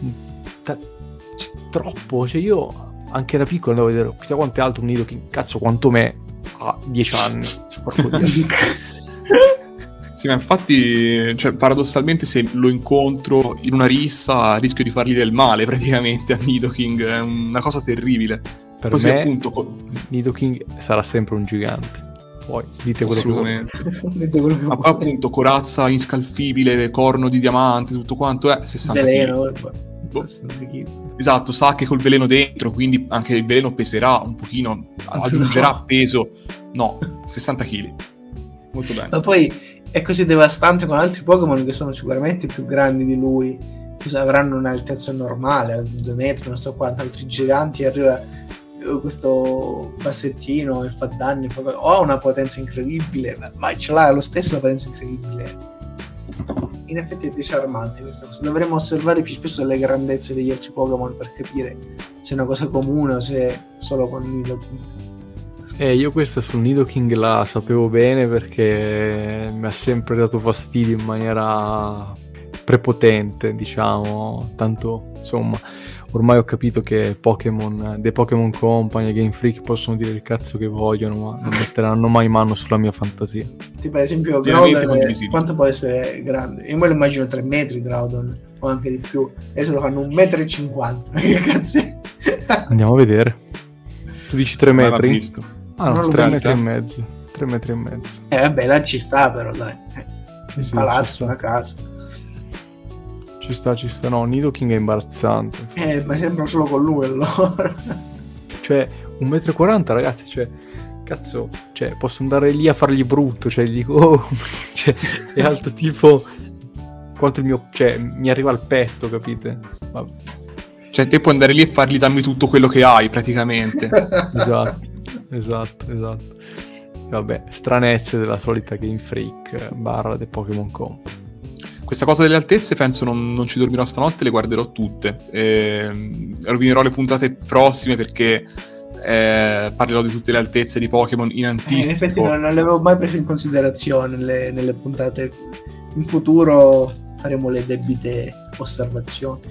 Speaker 1: ta- c- troppo. Cioè io anche da piccolo andavo a vedere, chissà quanto è alto un Nidoking, cazzo quanto me a 10 anni. Porco Dio. [laughs] [laughs]
Speaker 2: Sì, ma infatti, cioè, paradossalmente, se lo incontro in una rissa, rischio di fargli del male [laughs] praticamente a Nidoking. È una cosa terribile.
Speaker 1: per
Speaker 2: Così
Speaker 1: me
Speaker 2: appunto,
Speaker 1: Nidoking sarà sempre un gigante. Poi dite quello
Speaker 2: assolutamente. [laughs]
Speaker 3: Dite quello che
Speaker 2: Ma poi appunto, corazza inscalfibile, corno di diamante, tutto quanto è 60
Speaker 3: veleno.
Speaker 2: kg. Boh.
Speaker 3: 60 kg.
Speaker 2: Esatto, sa che col veleno dentro, quindi anche il veleno peserà un pochino, [laughs] aggiungerà
Speaker 3: No.
Speaker 2: peso. No, 60 kg. Molto bene.
Speaker 3: Ma poi è così devastante con altri Pokémon che sono sicuramente più grandi di lui. Avranno un'altezza normale, 2 metri, non so quanto, altri giganti, arriva eh, questo bassettino e fa danni, fa- ha una potenza incredibile, ma, ce l'ha lo stesso una potenza incredibile. In effetti è disarmante questa cosa. Dovremmo osservare più spesso le grandezze degli altri Pokémon per capire se è una cosa comune o se è solo con Nidoking.
Speaker 1: Eh, io questa sul Nidoking la sapevo bene perché mi ha sempre dato fastidio in maniera prepotente, diciamo. Tanto, insomma, ormai ho capito che Pokémon, dei Pokémon Company e Game Freak possono dire il cazzo che vogliono, ma non [laughs] metteranno mai mano sulla mia fantasia.
Speaker 3: Tipo ad esempio Groudon, quanto può essere grande? Io me lo immagino 3 metri Groudon, o anche di più. Adesso lo fanno 1,50 m. [laughs] Che cazzo è?
Speaker 1: Andiamo a vedere. Tu dici 3
Speaker 2: Non l'ha
Speaker 1: metri?
Speaker 2: visto.
Speaker 1: Ah,
Speaker 3: Non
Speaker 1: no,
Speaker 3: l'ho
Speaker 1: 3
Speaker 2: visto.
Speaker 1: metri e mezzo. 3 metri e mezzo.
Speaker 3: Eh vabbè, là ci sta però, dai.
Speaker 1: Sì,
Speaker 3: Un palazzo, una casa.
Speaker 1: Ci sta, ci sta. No, Nidoking è imbarazzante.
Speaker 3: Eh, ma sembra solo con lui allora.
Speaker 1: Cioè, 1,40 m, ragazzi, cioè, cazzo, cioè, posso andare lì a fargli brutto, cioè, gli dico, oh, [laughs] cioè, è alto tipo quanto il mio, cioè, mi arriva al petto, capite? Vabbè,
Speaker 2: Cioè, te puoi andare lì e fargli dammi tutto quello che hai, praticamente. [laughs]
Speaker 1: esatto, esatto, esatto. Vabbè, stranezze della solita Game Freak eh, barra dei Pokémon Comp.
Speaker 2: Questa cosa delle altezze penso non, non ci dormirò stanotte, le guarderò tutte. Ehm, rovinerò le puntate prossime perché eh, parlerò di tutte le altezze di Pokémon in
Speaker 3: Eh,
Speaker 2: anticipo.
Speaker 3: in effetti non, non le avevo mai prese in considerazione nelle, nelle puntate. In futuro faremo le debite osservazioni.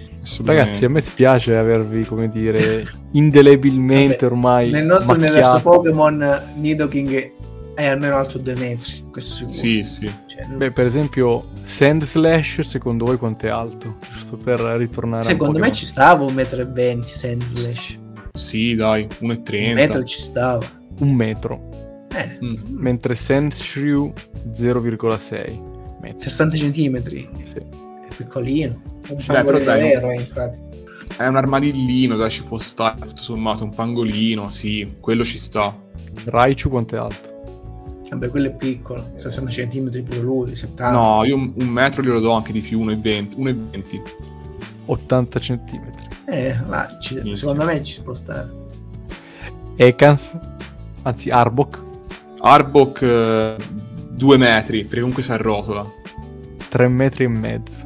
Speaker 1: Ragazzi, a me spiace avervi, come dire, [laughs] indelebilmente
Speaker 3: Vabbè,
Speaker 1: ormai
Speaker 3: Nel nostro
Speaker 1: macchiato.
Speaker 3: universo Pokémon Nidoking è almeno alto 2 metri, questo sicuro.
Speaker 2: Sì, sì.
Speaker 3: Cioè,
Speaker 1: Beh, per esempio, Sand Slash, secondo voi quanto è alto? Giusto per ritornare a
Speaker 3: secondo me ci stava 1,20 m Sandslash.
Speaker 2: Sì, dai, 1,30
Speaker 3: Un metro ci stava.
Speaker 1: un metro,
Speaker 3: Eh,
Speaker 2: Mm.
Speaker 1: mentre Sandshrew 0,6 metri.
Speaker 3: 60 cm.
Speaker 1: Sì.
Speaker 3: È piccolino. Un
Speaker 2: Beh,
Speaker 3: pangolino
Speaker 2: però dai,
Speaker 3: vero, eh, in pratica.
Speaker 2: È un armadillino, dai, ci può stare, tutto sommato, un pangolino, sì, quello ci sta.
Speaker 1: Raichu quanto è alto?
Speaker 3: Vabbè, quello è piccolo. 60 cm pure lui, 70.
Speaker 2: No, io un, un metro glielo do anche di più, 1,20. 1,20.
Speaker 1: 80 centimetri.
Speaker 3: Eh, là, ci- secondo me ci può stare.
Speaker 1: Ekans, anzi Arbok,
Speaker 2: Arbok 2 metri, perché comunque si arrotola.
Speaker 1: 3 metri e mezzo.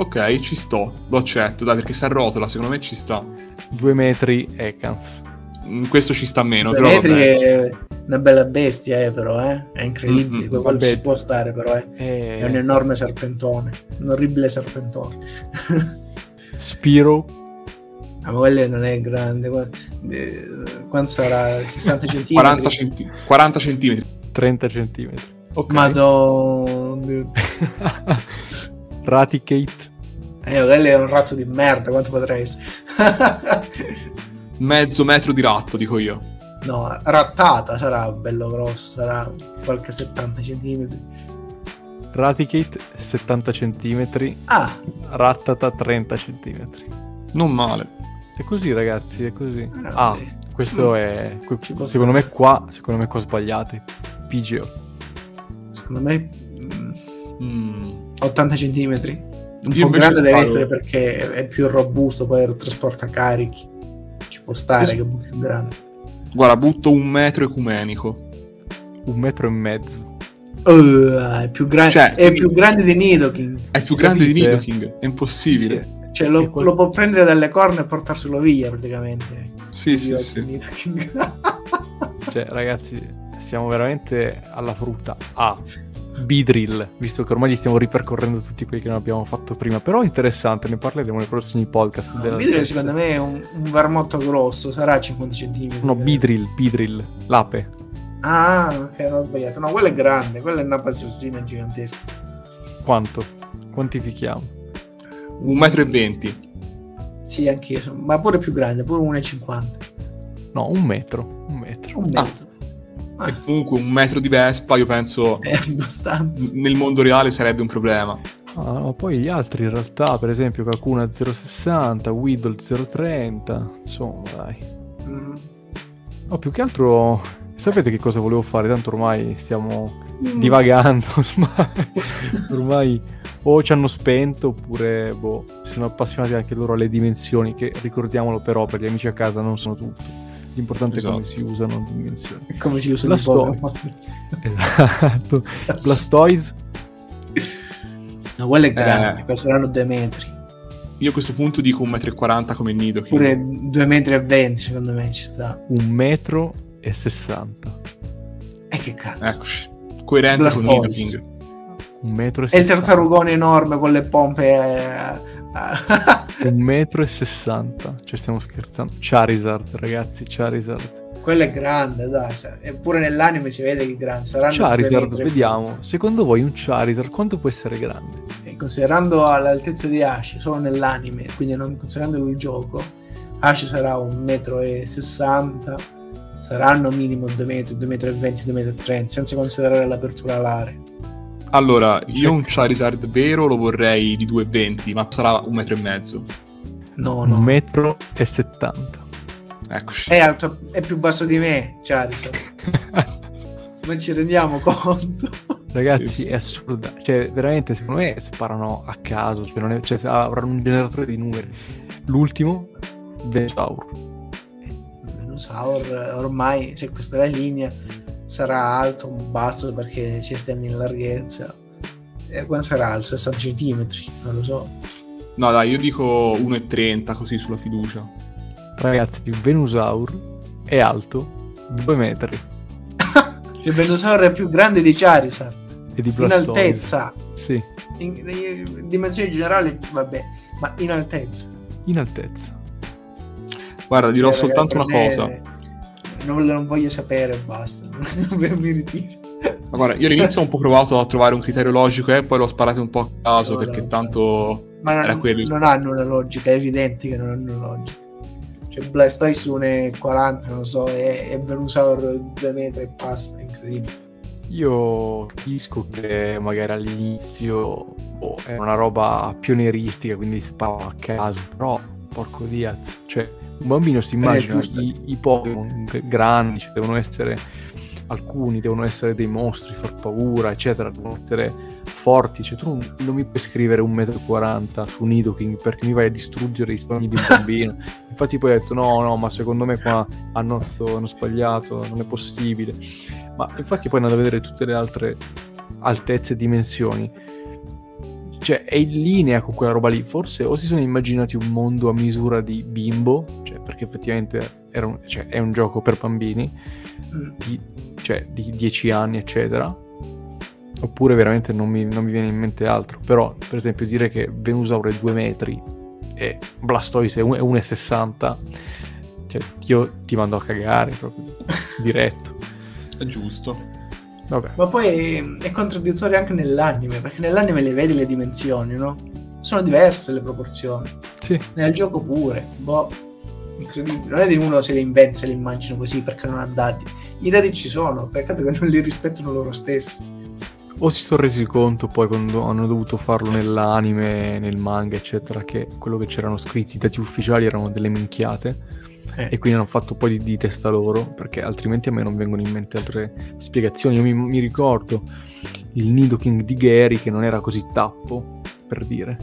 Speaker 2: Ok, ci sto, lo accetto, dai, perché si arrotola, secondo me ci sta.
Speaker 1: 2 metri Ekans.
Speaker 2: Mm, Questo ci sta meno,
Speaker 3: Due
Speaker 2: però
Speaker 3: metri
Speaker 2: vabbè.
Speaker 3: è una bella bestia, eh, però, eh. È incredibile.
Speaker 2: Mm, mm,
Speaker 3: quello
Speaker 1: vabbè.
Speaker 3: ci può stare, però, eh.
Speaker 1: E...
Speaker 3: È un enorme serpentone. Un orribile serpentone. [laughs]
Speaker 1: Spiro,
Speaker 3: Ah, ma quello non è grande. eh, Quanto sarà? 60 cm?
Speaker 2: 40, centi- 40 centimetri.
Speaker 1: 30 centimetri.
Speaker 2: Ok.
Speaker 3: Madonna. [laughs]
Speaker 1: Raticate,
Speaker 3: Eh, quello è un razzo di merda. Quanto potrà essere? [laughs]
Speaker 2: Mezzo metro di ratto, dico io.
Speaker 3: no, rattata sarà bello grosso. Sarà qualche 70 cm.
Speaker 1: Raticate 70 centimetri,
Speaker 3: Ah,
Speaker 1: Rattata 30 centimetri.
Speaker 2: Non male.
Speaker 1: È così ragazzi, è così.
Speaker 3: vabbè.
Speaker 1: Ah, questo è... que-
Speaker 3: Ci può
Speaker 1: Secondo me qua, secondo me qua sbagliate. PGO.
Speaker 3: secondo me mm,
Speaker 2: Mm.
Speaker 3: 80 cm. Un
Speaker 2: Io
Speaker 3: po' grande deve essere perché è più robusto, poi trasporta carichi. Ci può stare
Speaker 2: Io-
Speaker 3: che è più grande.
Speaker 2: Guarda, butto un metro ecumenico.
Speaker 1: Un metro e mezzo.
Speaker 3: Uh, è più, gra-
Speaker 2: Cioè,
Speaker 3: è più grande di Nidoking.
Speaker 2: È più grande di
Speaker 1: Capite?
Speaker 2: Nidoking, è impossibile.
Speaker 3: Cioè,
Speaker 1: È
Speaker 3: lo,
Speaker 1: quel-
Speaker 3: lo può prendere dalle corna e portarselo via praticamente.
Speaker 2: Sì, sì, sì. [laughs]
Speaker 1: Cioè, ragazzi, siamo veramente alla frutta. Ah, Bidrill, visto che ormai li stiamo ripercorrendo tutti quelli che non abbiamo fatto prima. Però interessante, ne parleremo nei prossimi podcast.
Speaker 3: No,
Speaker 1: della
Speaker 3: Vidril
Speaker 1: terza.
Speaker 3: secondo me è un, un vermotto grosso, sarà 50 cm.
Speaker 1: No, Bidrill, Bidrill, l'ape.
Speaker 3: Ah, ok, non ho sbagliato. No, quello è grande, quella è una passassina gigantesca.
Speaker 1: Quanto? Quantifichiamo.
Speaker 2: Un metro e venti.
Speaker 3: Sì, anch'io, ma pure più grande, pure 1,50.
Speaker 1: No, un metro. Un metro.
Speaker 3: Un
Speaker 2: Ah.
Speaker 3: metro. Ah,
Speaker 2: E comunque un metro di Vespa, io penso, [laughs]
Speaker 3: è abbastanza.
Speaker 2: nel mondo reale sarebbe un problema.
Speaker 1: Ah, no, poi gli altri in realtà, per esempio Kakuna 060, Whittle 030, insomma dai.
Speaker 3: Mm.
Speaker 1: No, più che altro, sapete che cosa volevo fare? Tanto ormai stiamo
Speaker 3: Mm.
Speaker 1: divagando, [laughs] ormai, ormai o ci hanno spento oppure boh, sono appassionati anche loro alle dimensioni, che ricordiamolo però per gli amici a casa non sono tutto. L'importante è come
Speaker 2: Esatto.
Speaker 1: si usano le dimensioni. [laughs]
Speaker 3: Come si usa il
Speaker 1: Blastoise.
Speaker 3: Pokémon?
Speaker 1: Esatto. [laughs] Blastoise
Speaker 3: No, quello è
Speaker 2: Eh.
Speaker 3: grande, questo saranno due metri.
Speaker 2: Io a questo punto dico 1,40 m come nido.
Speaker 3: Pure due metri e venti, secondo me ci sta.
Speaker 1: un metro e 60.
Speaker 3: E che cazzo?
Speaker 2: Eccoci. Coerente con
Speaker 3: Blastoise.
Speaker 2: Nidoking.
Speaker 1: Un metro e
Speaker 3: E il
Speaker 1: 60.
Speaker 3: tartarugone enorme con le pompe. eh, eh,
Speaker 1: Un metro e 60. Cioè stiamo scherzando. Charizard, ragazzi, Charizard.
Speaker 3: quello è grande, dai. cioè, Eppure nell'anime si vede che è grande. Saranno
Speaker 1: Charizard, vediamo. Secondo voi un Charizard quanto può essere grande?
Speaker 3: E considerando l'altezza di Ash solo nell'anime, quindi non considerando il gioco, Ash sarà un metro e 60. Saranno minimo 2 metri, 2 metri e 20, 2 metri e 30, senza considerare l'apertura alare.
Speaker 2: Allora, io un Charizard vero lo vorrei di 2,20, ma sarà un metro e mezzo.
Speaker 3: No, no.
Speaker 1: Un metro e 70.
Speaker 2: Eccoci.
Speaker 3: È alto, è più basso di me, Charizard. [laughs] Non ci rendiamo conto.
Speaker 1: Ragazzi,
Speaker 2: Sì, sì,
Speaker 1: è assurda. Cioè, veramente, secondo me sparano a caso. Cioè, non è- cioè, avranno un generatore di numeri. L'ultimo, Venusaur.
Speaker 3: Venusaur eh, ormai, se questa è la linea, sarà alto un basso perché si estende in larghezza. E quanto sarà alto? 60 cm? Non lo so.
Speaker 2: No, dai, io dico 1,30 così sulla fiducia.
Speaker 1: Ragazzi, il Venusaur è alto 2 metri. [laughs]
Speaker 3: Il Venusaur è più grande di Charizard.
Speaker 1: E di
Speaker 3: In
Speaker 1: Blastoise.
Speaker 3: altezza.
Speaker 1: Sì,
Speaker 3: In, in dimensioni generali, vabbè, ma in altezza.
Speaker 1: in altezza.
Speaker 2: Guarda, dirò
Speaker 3: Cioè,
Speaker 2: soltanto una cosa.
Speaker 3: Non, non voglio sapere, basta. [laughs] mi ritiro.
Speaker 2: Ma guarda, io all'inizio ho un po' provato a trovare un criterio logico e poi l'ho sparato un po' a caso
Speaker 3: No,
Speaker 2: perché
Speaker 3: no,
Speaker 2: tanto...
Speaker 3: Ma
Speaker 2: Era
Speaker 3: non,
Speaker 2: quello il-
Speaker 3: non hanno una logica, è evidente che non hanno logica. Cioè, Blastoise 1,40, non lo so, e, e Venusaur 2 metri e passa, è incredibile.
Speaker 1: Io capisco che magari all'inizio boh, era una roba pionieristica, quindi sparavo a caso, però porco Diaz, cioè un bambino si
Speaker 3: Eh,
Speaker 1: immagina
Speaker 3: giusto.
Speaker 1: i, i Pokémon grandi, cioè devono essere alcuni, devono essere dei mostri, far paura, eccetera, devono essere forti, cioè tu non, non mi puoi scrivere un metro e 40 su Nidoking perché mi vai a distruggere i sogni di un bambino. [laughs] Infatti poi ho detto no, no, ma secondo me qua hanno, hanno sbagliato, non è possibile. Ma infatti poi andando a vedere tutte le altre altezze e dimensioni, cioè è in linea con quella roba lì. Forse o si sono immaginati un mondo a misura di bimbo, cioè perché effettivamente era un- cioè, è un gioco per bambini,
Speaker 3: Mm.
Speaker 1: di, cioè di 10 anni, eccetera. Oppure veramente non mi, non mi viene in mente altro. Però, per esempio, dire che Venusaur è 2 metri e Blastoise è 1,60, cioè io ti mando a cagare proprio diretto.
Speaker 2: È [laughs] giusto.
Speaker 1: Vabbè.
Speaker 3: Ma poi è contraddittorio anche nell'anime, perché nell'anime le vedi le dimensioni, no? Sono diverse le proporzioni.
Speaker 1: Sì,
Speaker 3: Nel gioco pure. Boh, incredibile. Non è di uno se le inventa, se le immaginano così perché non ha dati. I dati ci sono, peccato che non li rispettano loro stessi.
Speaker 1: o si sono resi conto poi quando hanno dovuto farlo nell'anime, nel manga, eccetera, che quello che c'erano scritti, i dati ufficiali erano delle minchiate.
Speaker 3: Eh.
Speaker 1: E quindi hanno fatto poi di, di testa loro, perché altrimenti a me non vengono in mente altre spiegazioni. Io mi, mi ricordo il Nidoking di Gary che non era così tappo, per dire.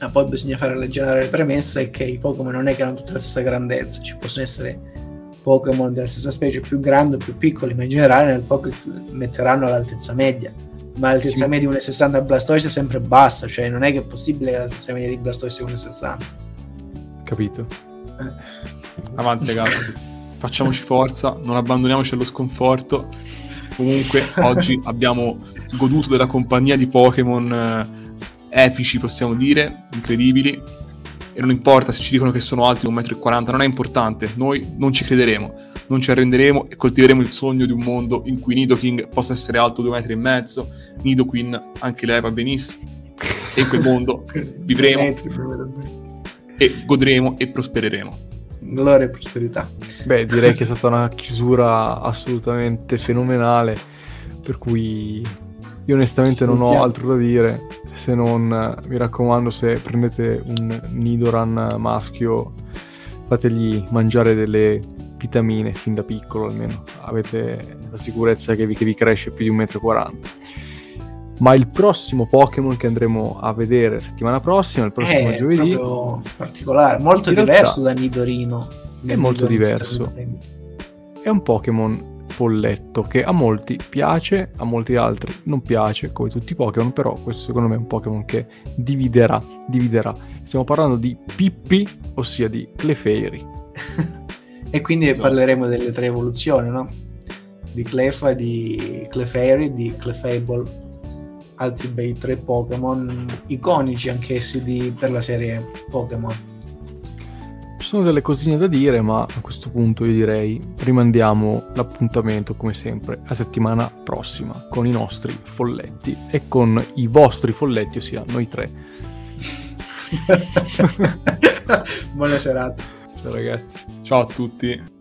Speaker 3: Ma poi bisogna fare la generale premessa è che i Pokémon non è che hanno tutte la stessa grandezza, ci possono essere Pokémon della stessa specie più grandi o più piccoli, ma in generale nel Pocket metteranno l'altezza media. Ma l'altezza
Speaker 1: Sì.
Speaker 3: media di 1,60 a Blastoise è sempre bassa, cioè non è che è possibile che l'altezza media di Blastoise sia 1,60.
Speaker 1: Capito?
Speaker 2: Avanti [laughs] ragazzi, facciamoci forza, non abbandoniamoci allo sconforto. Comunque oggi [laughs] abbiamo goduto della compagnia di Pokémon eh, epici, possiamo dire, incredibili. E non importa se ci dicono che sono alti 1,40 m, non è importante, noi non ci crederemo, non ci arrenderemo e coltiveremo il sogno di un mondo in cui Nidoking possa essere alto 2,5 m, Nidoqueen anche lei va benissimo. E in quel mondo [laughs] Vivremo. E godremo e prospereremo.
Speaker 3: Gloria e prosperità.
Speaker 1: Beh, direi che è stata una chiusura assolutamente fenomenale, per cui Io onestamente non ho altro da dire se non mi raccomando se prendete un Nidoran maschio fategli mangiare delle vitamine fin da piccolo almeno avete la sicurezza che vi, che vi cresce più di 1,40 m ma il prossimo Pokémon che andremo a vedere settimana prossima, il prossimo
Speaker 3: è
Speaker 1: giovedì,
Speaker 3: particolare, molto diverso da Nidorino.
Speaker 1: È molto diverso. È un Pokémon folletto che a molti piace, a molti altri non piace, come tutti i Pokémon, però questo secondo me è un Pokémon che dividerà, dividerà. Stiamo parlando di Pippi, ossia di Clefairy. [laughs]
Speaker 3: e quindi esatto. parleremo delle tre evoluzioni, no? Di Clef, di Clefairy, di Clefable altri bei tre Pokémon iconici anch'essi di, per la serie Pokémon.
Speaker 1: Ci sono delle cosine da dire, ma a questo punto io direi rimandiamo l'appuntamento come sempre a settimana prossima con i nostri folletti e con i vostri folletti, ossia noi tre. [laughs]
Speaker 3: Buona serata.
Speaker 1: Ciao ragazzi.
Speaker 2: Ciao a tutti.